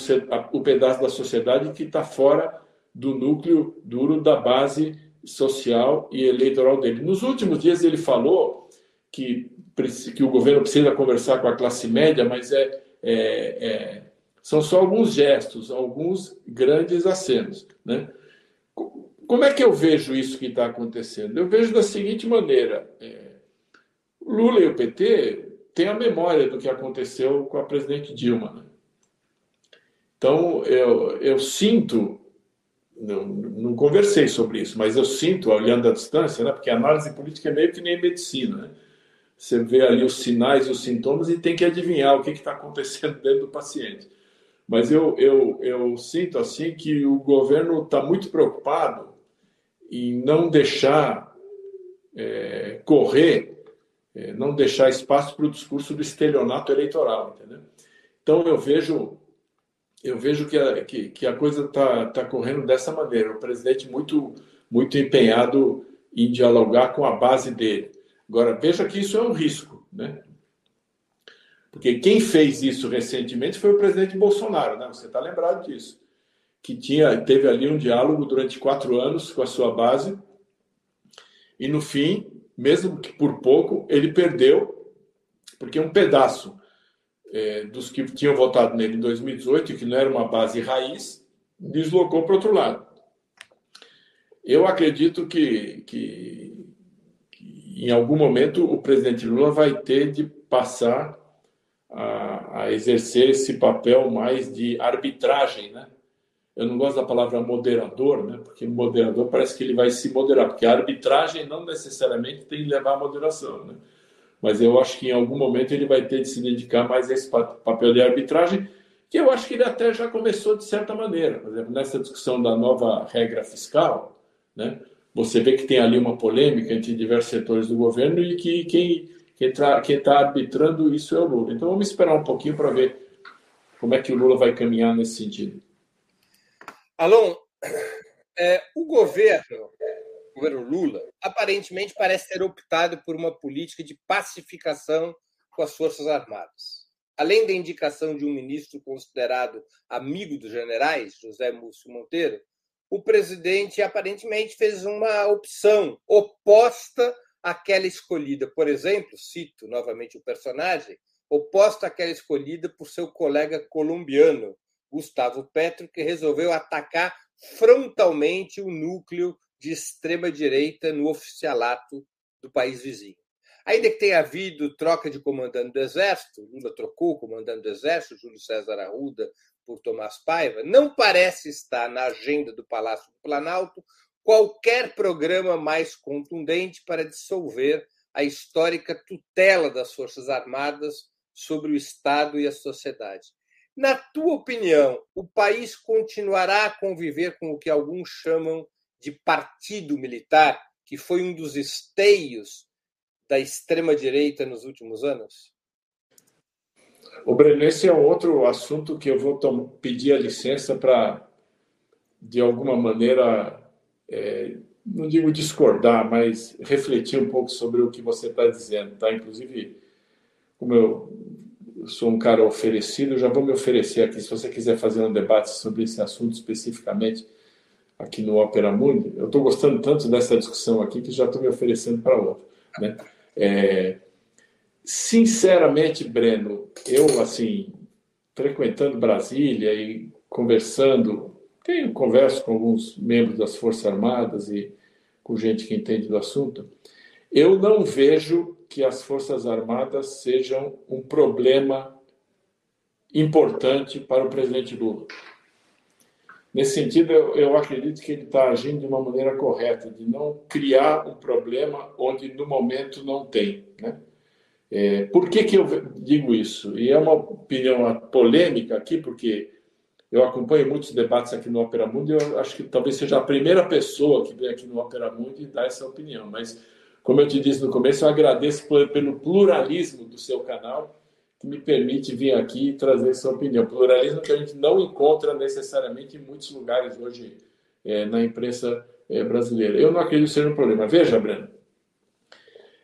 o pedaço da sociedade que está fora do núcleo duro da base social e eleitoral dele. Nos últimos dias ele falou que, que o governo precisa conversar com a classe média, mas é, é, é são só alguns gestos, alguns grandes acenos. Né? Como é que eu vejo isso que está acontecendo? Eu vejo da seguinte maneira: é, Lula e o PT têm a memória do que aconteceu com a presidente Dilma. Né? Então, eu, eu sinto não, não, conversei sobre isso, mas eu sinto, olhando à distância, né, porque a análise política é meio que nem medicina. Né? Você vê ali os sinais e os sintomas e tem que adivinhar o que está acontecendo dentro do paciente. Mas eu, eu, eu sinto assim que o governo está muito preocupado em não deixar é, correr, é, não deixar espaço para o discurso do estelionato eleitoral, entendeu? Então eu vejo eu vejo que a, que, que a coisa está tá correndo dessa maneira. O presidente muito, muito empenhado em dialogar com a base dele. Agora, veja que isso é um risco, né? Porque quem fez isso recentemente foi o presidente Bolsonaro, né? Você está lembrado disso? Que tinha, teve ali um diálogo durante quatro anos com a sua base e no fim, mesmo que por pouco, ele perdeu, porque um pedaço é, dos que tinham votado nele em 2018, que não era uma base raiz, deslocou para outro lado. Eu acredito que, que, que, em algum momento o presidente Lula vai ter de passar a, a, exercer esse papel mais de arbitragem, né? Eu não gosto da palavra moderador, né? Porque moderador parece que ele vai se moderar, porque a arbitragem não necessariamente tem que levar à moderação, né? mas eu acho que em algum momento ele vai ter de se dedicar mais a esse papel de arbitragem, que eu acho que ele até já começou de certa maneira. Por exemplo, nessa discussão da nova regra fiscal, né, você vê que tem ali uma polêmica entre diversos setores do governo e que quem quem está arbitrando isso é o Lula. Então vamos esperar um pouquinho para ver como é que o Lula vai caminhar nesse sentido. Alon, é, o governo o governo Lula, aparentemente parece ter optado por uma política de pacificação com as Forças Armadas. Além da indicação de um ministro considerado amigo dos generais, José Múcio Monteiro, o presidente aparentemente fez uma opção oposta àquela escolhida, por exemplo, cito novamente o personagem, oposta àquela escolhida por seu colega colombiano, Gustavo Petro, que resolveu atacar frontalmente o núcleo de extrema-direita no oficialato do país vizinho. Ainda que tenha havido troca de comandante do Exército, Lula trocou o comandante do Exército, Júlio César Arruda, por Tomás Paiva, não parece estar na agenda do Palácio do Planalto qualquer programa mais contundente para dissolver a histórica tutela das Forças Armadas sobre o Estado e a sociedade. Na tua opinião, o país continuará a conviver com o que alguns chamam de partido militar, que foi um dos esteios da extrema-direita nos últimos anos? O Breno, esse é outro assunto que eu vou pedir a licença para, de alguma maneira, é, não digo discordar, mas refletir um pouco sobre o que você está dizendo. Tá? Inclusive, como eu sou um cara oferecido, já vou me oferecer aqui. Se você quiser fazer um debate sobre esse assunto especificamente, aqui no Opera Mundi, eu estou gostando tanto dessa discussão aqui que já estou me oferecendo para outra. Né? É, sinceramente, Breno, eu, assim, frequentando Brasília e conversando, tenho converso com alguns membros das Forças Armadas e com gente que entende do assunto, eu não vejo que as Forças Armadas sejam um problema importante para o presidente Lula. Nesse sentido, eu, eu acredito que ele está agindo de uma maneira correta, de não criar um problema onde no momento não tem. Né? É, por que, que eu digo isso? E é uma opinião polêmica aqui, porque eu acompanho muitos debates aqui no Opera Mundi, eu acho que talvez seja a primeira pessoa que vem aqui no Opera e dá essa opinião. Mas, como eu te disse no começo, eu agradeço pelo pluralismo do seu canal que me permite vir aqui e trazer essa opinião. Pluralismo que a gente não encontra necessariamente em muitos lugares hoje é, na imprensa é, brasileira. Eu não acredito seja um problema. Veja, Breno,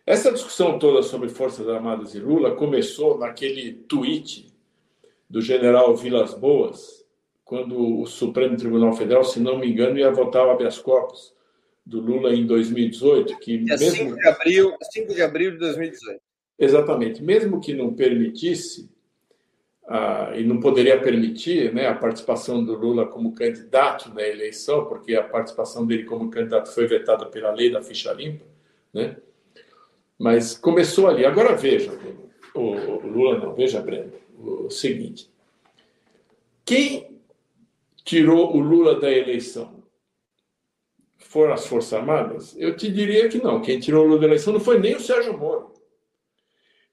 essa discussão toda sobre Forças Armadas e Lula começou naquele tweet do general Vilas Boas, quando o Supremo Tribunal Federal, se não me engano, ia votar o habeas corpus do Lula em 2018, que é mesmo 5 de abril, 5 de abril de 2018. Exatamente, mesmo que não permitisse ah, e não poderia permitir, né, a participação do Lula como candidato na eleição, porque a participação dele como candidato foi vetada pela lei da ficha limpa, né? Mas começou ali. Agora veja, o, Lula não, veja, Breno, o seguinte: quem tirou o Lula da eleição? Foram as Forças Armadas? Eu te diria que não. Quem tirou Lula da eleição não foi nem o Sérgio Moro.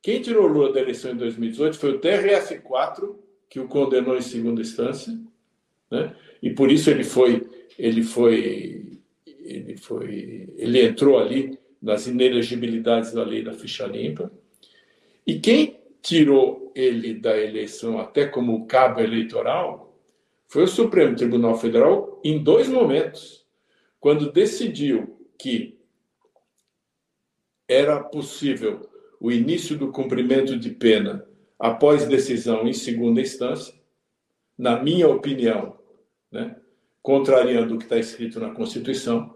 Quem tirou Lula da eleição em 2018 foi o TRF4, que o condenou em segunda instância, né? E por isso ele foi, ele foi, ele foi, ele entrou ali nas inelegibilidades da lei da ficha limpa. E quem tirou ele da eleição até como cabo eleitoral foi o Supremo Tribunal Federal em dois momentos. Quando decidiu que era possível o início do cumprimento de pena após decisão em segunda instância, na minha opinião, né, contrariando o que está escrito na Constituição,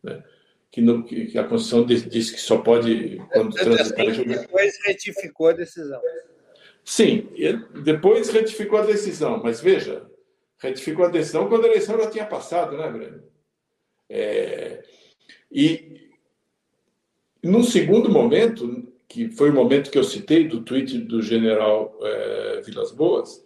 né, que, no, que a Constituição diz, diz, que só pode quando transitar assim, Depois retificou a decisão. Sim, depois retificou a decisão, mas veja, retificou a decisão quando a eleição já tinha passado, né, Breno? É, e num segundo momento, que foi o momento que eu citei do tweet do general é, Vilas Boas,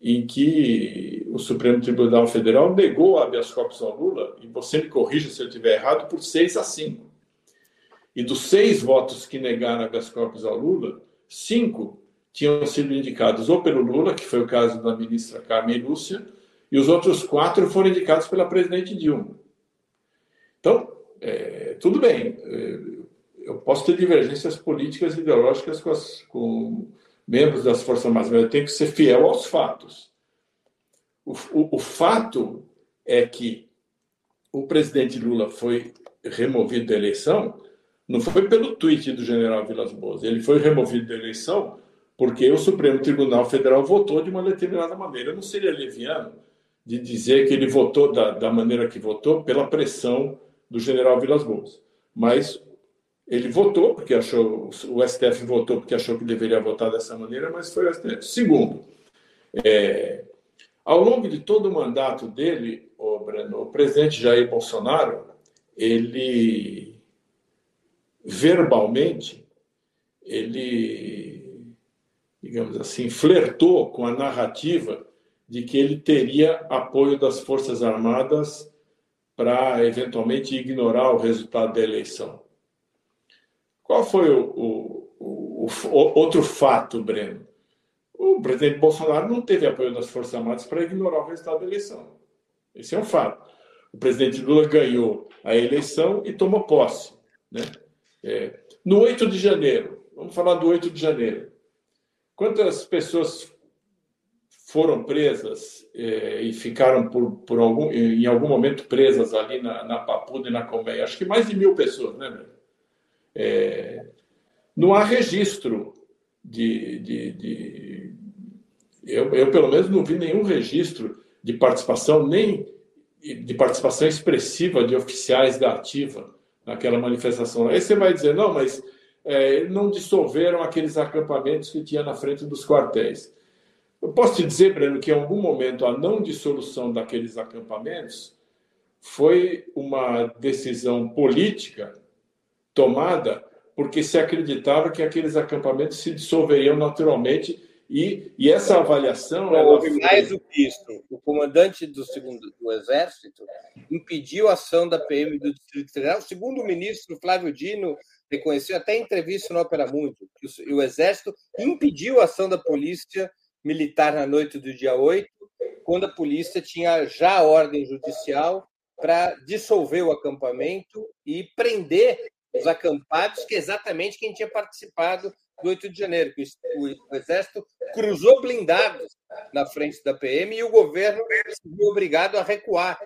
em que o Supremo Tribunal Federal negou habeas corpus ao Lula, e você me corrija se eu estiver errado, por 6 a 5. E dos seis votos que negaram habeas corpus ao Lula, cinco tinham sido indicados ou pelo Lula, que foi o caso da ministra Carmen Lúcia, e os outros quatro foram indicados pela presidente Dilma. Então, é, tudo bem, é, eu posso ter divergências políticas e ideológicas com, as, com membros das Forças Armadas, mas eu tenho que ser fiel aos fatos. O, o, o fato é que o presidente Lula foi removido da eleição, não foi pelo tweet do general Vilas Boas, ele foi removido da eleição porque o Supremo Tribunal Federal votou de uma determinada maneira. Não seria leviano de dizer que ele votou da, da maneira que votou pela pressão do general Vilas Boas. Mas ele votou porque achou, o STF votou porque achou que deveria votar dessa maneira, mas foi o STF. Segundo, é, ao longo de todo o mandato dele, o, Breno, o presidente Jair Bolsonaro, ele verbalmente, ele, digamos assim, flertou com a narrativa de que ele teria apoio das Forças Armadas para eventualmente ignorar o resultado da eleição. Qual foi o, o, o, o, outro fato, Breno? O presidente Bolsonaro não teve apoio das Forças Armadas para ignorar o resultado da eleição. Esse é um fato. O presidente Lula ganhou a eleição e tomou posse. Né? É, no 8 de janeiro, vamos falar do 8 de janeiro. Quantas pessoas foram presas é, e ficaram por, por algum, em algum momento presas ali na, na Papuda e na Colmeia? Acho que mais de mil pessoas, né, Breno? É, não há registro de. de, de eu, eu, pelo menos, não vi nenhum registro de participação, nem de participação expressiva de oficiais da ativa naquela manifestação. Aí você vai dizer, não, mas é, não dissolveram aqueles acampamentos que tinha na frente dos quartéis. Eu posso te dizer, Breno, que em algum momento a não dissolução daqueles acampamentos foi uma decisão política tomada porque se acreditava que aqueles acampamentos se dissolveriam naturalmente e, e essa avaliação. Não, houve foi... mais do que isso. O comandante do segundo do Exército impediu a ação da PM do Distrito Federal. O segundo ministro Flávio Dino reconheceu até em entrevista no Opera Mundo que o Exército impediu a ação da polícia militar na noite do dia 8, quando a polícia tinha já a ordem judicial para dissolver o acampamento e prender os acampados, que é exatamente quem tinha participado do 8 de janeiro, o Exército cruzou blindados na frente da PM e o governo se viu obrigado a recuar.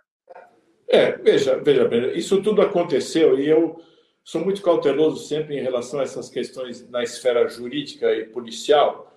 É, veja, veja, isso tudo aconteceu e eu sou muito cauteloso sempre em relação a essas questões na esfera jurídica e policial,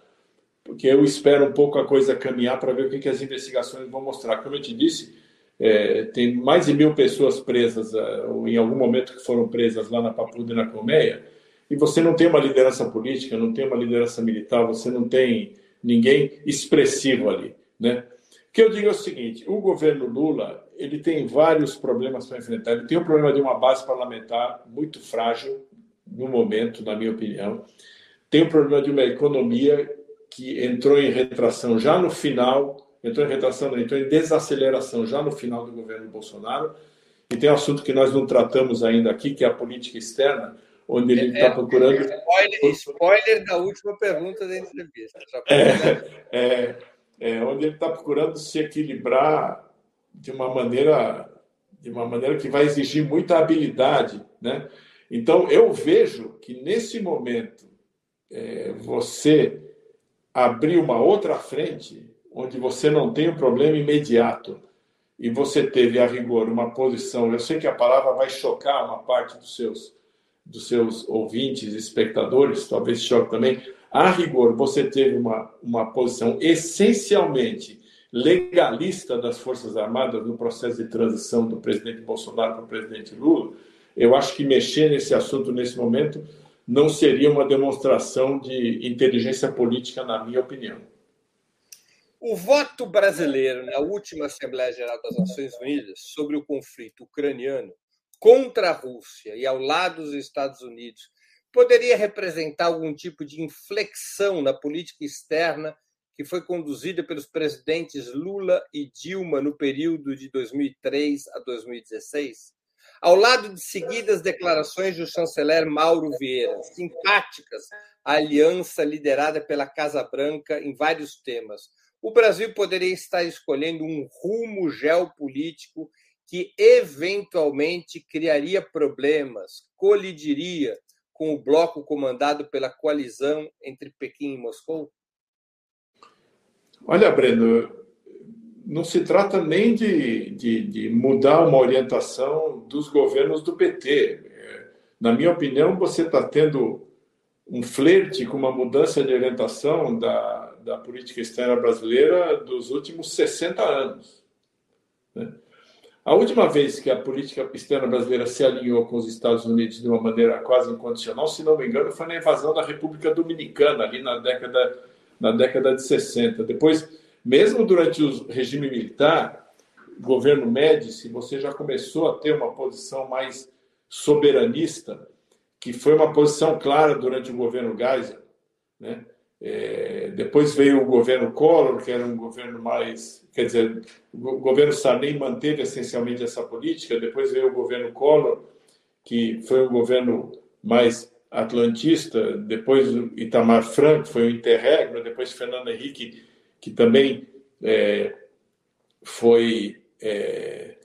porque eu espero um pouco a coisa caminhar para ver o que, que as investigações vão mostrar. Como eu te disse, é, tem mais de mil pessoas presas, é, ou em algum momento que foram presas lá na Papuda e na Colmeia, e você não tem uma liderança política, não tem uma liderança militar, você não tem ninguém expressivo ali, né? O que eu digo é o seguinte: o governo Lula ele tem vários problemas para enfrentar. Ele tem o problema de uma base parlamentar muito frágil no momento, na minha opinião. Tem o problema de uma economia que entrou em retração já no final, entrou em retração, entrou em desaceleração já no final do governo Bolsonaro. E tem um assunto que nós não tratamos ainda aqui, que é a política externa, onde ele está é, procurando. Spoiler, spoiler, da última pergunta da entrevista. É, é, é, onde ele está procurando se equilibrar de uma maneira de uma maneira que vai exigir muita habilidade, né? Então eu vejo que nesse momento é, você abrir uma outra frente onde você não tem um problema imediato e você teve a rigor uma posição, eu sei que a palavra vai chocar uma parte dos seus dos seus ouvintes, espectadores, talvez choque também. A rigor, você teve uma, uma posição essencialmente legalista das Forças Armadas no processo de transição do presidente Bolsonaro para o presidente Lula, eu acho que mexer nesse assunto nesse momento não seria uma demonstração de inteligência política, na minha opinião. O voto brasileiro na última Assembleia Geral das Nações Unidas sobre o conflito ucraniano contra a Rússia e ao lado dos Estados Unidos poderia representar algum tipo de inflexão na política externa que foi conduzida pelos presidentes Lula e Dilma no período de 2003 a 2016, ao lado de seguidas declarações do chanceler Mauro Vieira, simpáticas à aliança liderada pela Casa Branca em vários temas. O Brasil poderia estar escolhendo um rumo geopolítico que eventualmente criaria problemas, colidiria com o bloco comandado pela coalizão entre Pequim e Moscou? Olha, Breno, não se trata nem de, de, de, mudar uma orientação dos governos do PT. Na minha opinião, você está tendo um flerte com uma mudança de orientação da, da política externa brasileira dos últimos 60 anos. Né? A última vez que a política externa brasileira se alinhou com os Estados Unidos de uma maneira quase incondicional, se não me engano, foi na invasão da República Dominicana, ali na década na década de 60. Depois, mesmo durante o regime militar, governo Médici, você já começou a ter uma posição mais soberanista, que foi uma posição clara durante o governo Geisel. Né? É, depois veio o governo Collor, que era um governo mais. Quer dizer, o governo Sarney manteve essencialmente essa política. Depois veio o governo Collor, que foi um governo mais atlantista, depois Itamar Franco foi o Interregno, depois Fernando Henrique, que também é, foi é,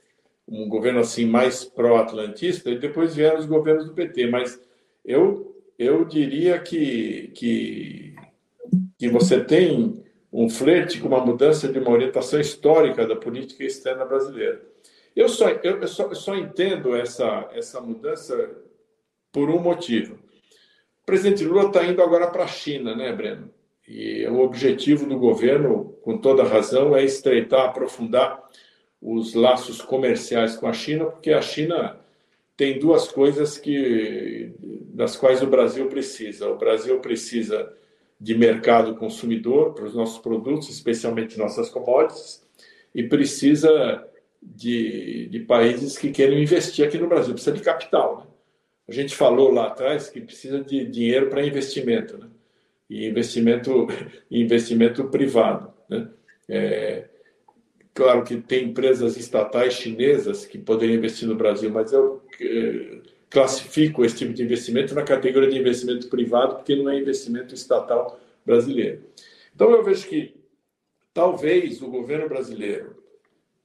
um governo assim mais pró-atlantista, e depois vieram os governos do PT. Mas eu, eu diria que, que, que você tem um flerte com uma mudança de uma orientação histórica da política externa brasileira. Eu só, eu só, só entendo essa, essa mudança por um motivo. O presidente Lula está indo agora para a China, né, Breno? E o objetivo do governo, com toda razão, é estreitar, aprofundar os laços comerciais com a China, porque a China tem duas coisas que das quais o Brasil precisa. O Brasil precisa de mercado consumidor para os nossos produtos, especialmente nossas commodities, e precisa de, de países que queiram investir aqui no Brasil. Precisa de capital. Né? A gente falou lá atrás que precisa de dinheiro para investimento, né? E investimento, investimento privado, né? É, claro que tem empresas estatais chinesas que poderiam investir no Brasil, mas eu é, classifico esse tipo de investimento na categoria de investimento privado, porque não é investimento estatal brasileiro. Então eu vejo que talvez o governo brasileiro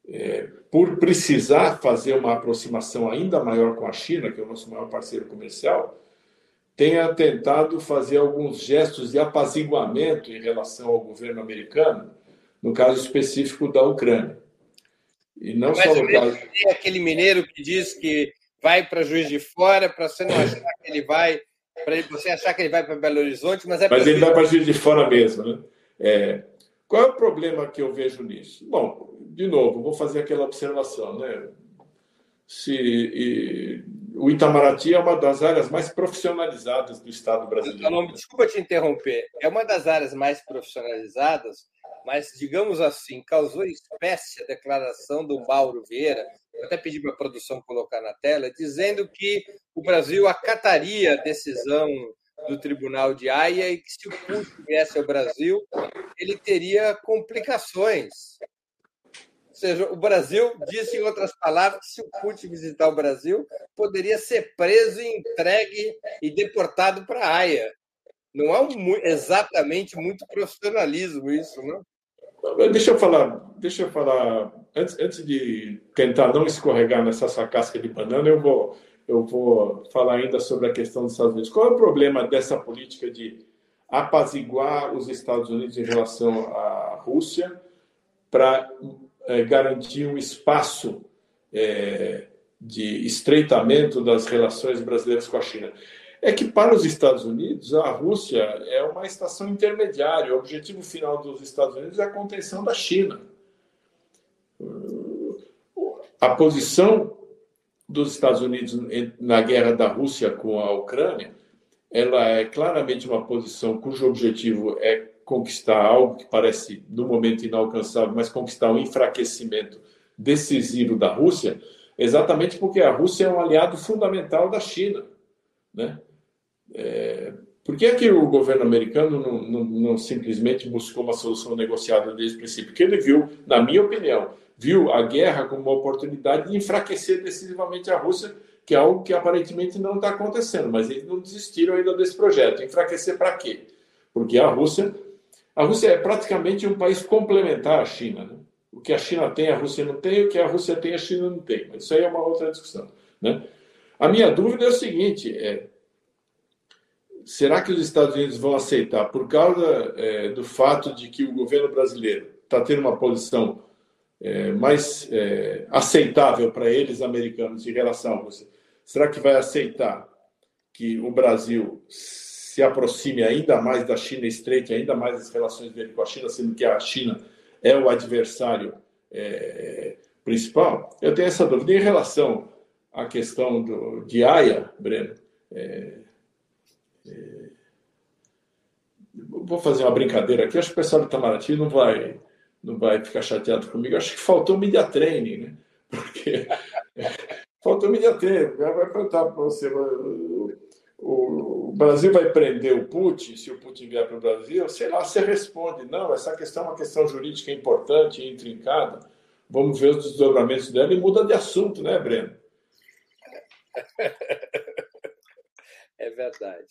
é, por precisar fazer uma aproximação ainda maior com a China, que é o nosso maior parceiro comercial, tenha tentado fazer alguns gestos de apaziguamento em relação ao governo americano, no caso específico da Ucrânia. E não Mas só no caso. Tem aquele mineiro que diz que vai para Juiz de Fora para você não achar que ele vai, para você achar que ele vai para Belo Horizonte, mas é Mas ele vai para Juiz de Fora mesmo, né? É, qual é o problema que eu vejo nisso? Bom, de novo, vou fazer aquela observação, né? Se, o Itamaraty é uma das áreas mais profissionalizadas do Estado brasileiro. Não, desculpa te interromper. É uma das áreas mais profissionalizadas, mas, digamos assim, causou espécie a declaração do Mauro Vieira, até pedi para a produção colocar na tela, dizendo que o Brasil acataria a decisão do Tribunal de Haia e que se o Putin viesse ao Brasil, ele teria complicações. Seja, o Brasil, disse em outras palavras, que se o Putin visitar o Brasil, poderia ser preso entregue e deportado para a Haia. Não é um, exatamente muito profissionalismo isso, não? Deixa eu falar, deixa eu falar antes, antes de tentar não escorregar nessa sua casca de banana, eu vou eu vou falar ainda sobre a questão dos Estados Unidos. Qual é o problema dessa política de apaziguar os Estados Unidos em relação à Rússia para é, garantir um espaço é, de estreitamento das relações brasileiras com a China? É que para os Estados Unidos, a Rússia é uma estação intermediária. O objetivo final dos Estados Unidos é a contenção da China. A posição dos Estados Unidos na guerra da Rússia com a Ucrânia, ela é claramente uma posição cujo objetivo é conquistar algo que parece no momento inalcançável, mas conquistar um enfraquecimento decisivo da Rússia, exatamente porque a Rússia é um aliado fundamental da China, né? É, por que, é que o governo americano não, não, não, simplesmente buscou uma solução negociada desde o princípio? Porque ele viu, na minha opinião, viu a guerra como uma oportunidade de enfraquecer decisivamente a Rússia, que é algo que aparentemente não está acontecendo, mas eles não desistiram ainda desse projeto. Enfraquecer para quê? Porque a Rússia, a Rússia é praticamente um país complementar à China. Né? O que a China tem, a Rússia não tem, o que a Rússia tem, a China não tem. Mas isso aí é uma outra discussão. Né? A minha dúvida é o seguinte: é, será que os Estados Unidos vão aceitar, por causa é, do fato de que o governo brasileiro está tendo uma posição é, mais é, aceitável para eles, americanos, em relação a você? Será que vai aceitar que o Brasil se aproxime ainda mais da China, estreite ainda mais as relações dele com a China, sendo que a China é o adversário é, principal? Eu tenho essa dúvida. Em relação à questão do, de Haia, Breno, é, é, vou fazer uma brincadeira aqui. Acho que o pessoal do Itamaraty não vai não vai ficar chateado comigo. Acho que faltou media training, né? Porque <laughs> faltou media training. Vai perguntar para você, o, o, Brasil vai prender o Putin se o Putin vier para o Brasil? Sei lá, você responde, não, essa questão é uma questão jurídica importante, intrincada. Vamos ver os desdobramentos dela e muda de assunto, né, Breno? <laughs> É verdade.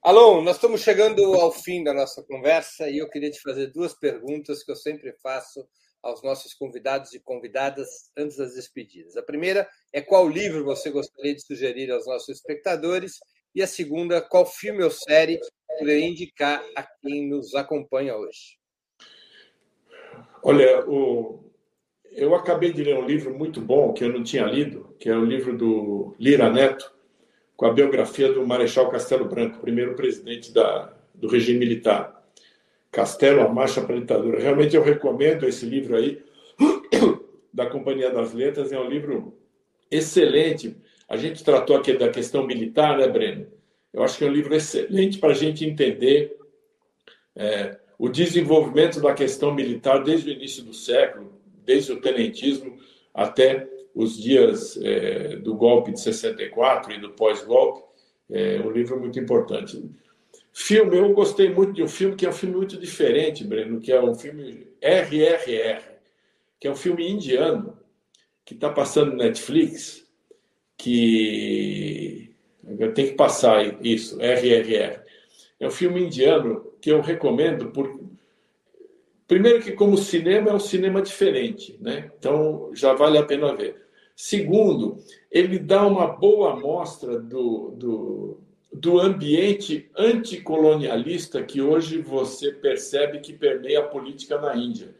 Alô, nós estamos chegando ao fim da nossa conversa e eu queria te fazer duas perguntas que eu sempre faço aos nossos convidados e convidadas antes das despedidas. A primeira é qual livro você gostaria de sugerir aos nossos espectadores e a segunda, qual filme ou série poderia indicar a quem nos acompanha hoje? Olha, o... eu acabei de ler um livro muito bom que eu não tinha lido, que é o livro do Lira Neto, com a biografia do Marechal Castelo Branco, primeiro presidente da, do regime militar. Castelo, a Marcha para a Ditadura. Realmente eu recomendo esse livro aí, <coughs> da Companhia das Letras, é um livro excelente. A gente tratou aqui da questão militar, né, Breno? Eu acho que é um livro excelente para a gente entender é, o desenvolvimento da questão militar desde o início do século, desde o tenentismo até os dias é, do golpe de 64 e do pós-golpe, é um livro muito importante. Filme, eu gostei muito de um filme que é um filme muito diferente, Breno, que é um filme RRR, que é um filme indiano, que está passando no Netflix, que tem que passar isso, RRR. É um filme indiano que eu recomendo por Primeiro que como cinema é um cinema diferente, né? Então já vale a pena ver. Segundo, ele dá uma boa amostra do, do, do ambiente anticolonialista que hoje você percebe que permeia a política na Índia.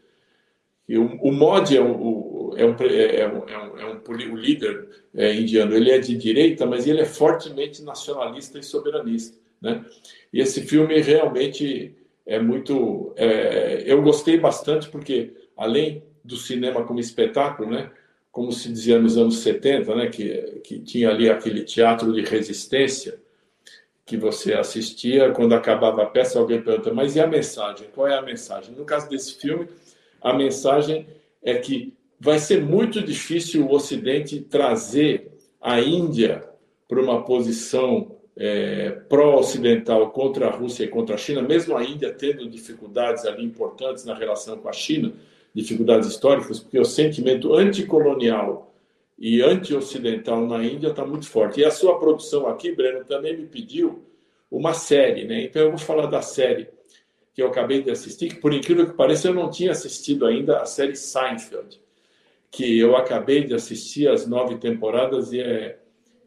E o, o Modi é um, é um, é um, é um, é um, líder é, indiano, ele é de direita, mas ele é fortemente nacionalista e soberanista. Né? E esse filme realmente é muito. É, eu gostei bastante porque, além do cinema como espetáculo, né? Como se dizia nos anos 70, né? Que, que tinha ali aquele teatro de resistência que você assistia, quando acabava a peça, alguém pergunta, mas e a mensagem? Qual é a mensagem? No caso desse filme, a mensagem é que vai ser muito difícil o Ocidente trazer a Índia para uma posição é, pró-ocidental contra a Rússia e contra a China, mesmo a Índia tendo dificuldades ali importantes na relação com a China, dificuldades históricas, porque o sentimento anticolonial e anti-ocidental na Índia está muito forte. E a sua produção aqui, Breno, também me pediu uma série, né? Então eu vou falar da série que eu acabei de assistir, que por incrível que pareça eu não tinha assistido ainda a série Seinfeld, que eu acabei de assistir as nove temporadas e é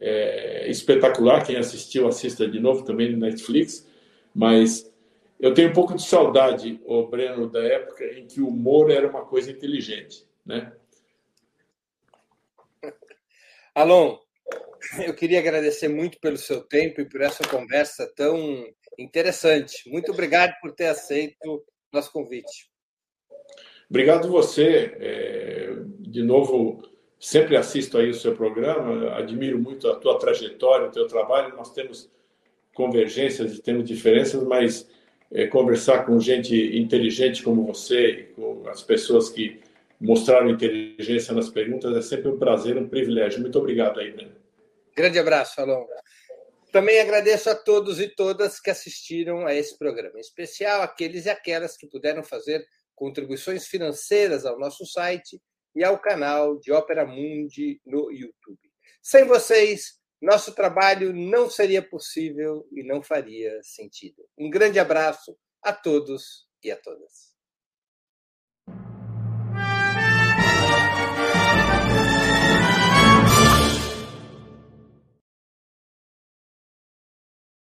é, espetacular. Quem assistiu, assista de novo também no Netflix. Mas eu tenho um pouco de saudade, o Breno, da época em que o humor era uma coisa inteligente, né? Alon, eu queria agradecer muito pelo seu tempo e por essa conversa tão interessante. Muito obrigado por ter aceito nosso convite. Obrigado você. É, de novo, sempre assisto aí o seu programa, admiro muito a tua trajetória, o teu trabalho. Nós temos convergências e temos diferenças, mas é, conversar com gente inteligente como você, com as pessoas que mostraram inteligência nas perguntas, é sempre um prazer, um privilégio. Muito obrigado aí, né? Grande abraço, Alon. Também agradeço a todos e todas que assistiram a esse programa, em especial aqueles e aquelas que puderam fazer contribuições financeiras ao nosso site e ao canal de Ópera Mundi no YouTube. Sem vocês, nosso trabalho não seria possível e não faria sentido. Um grande abraço a todos e a todas.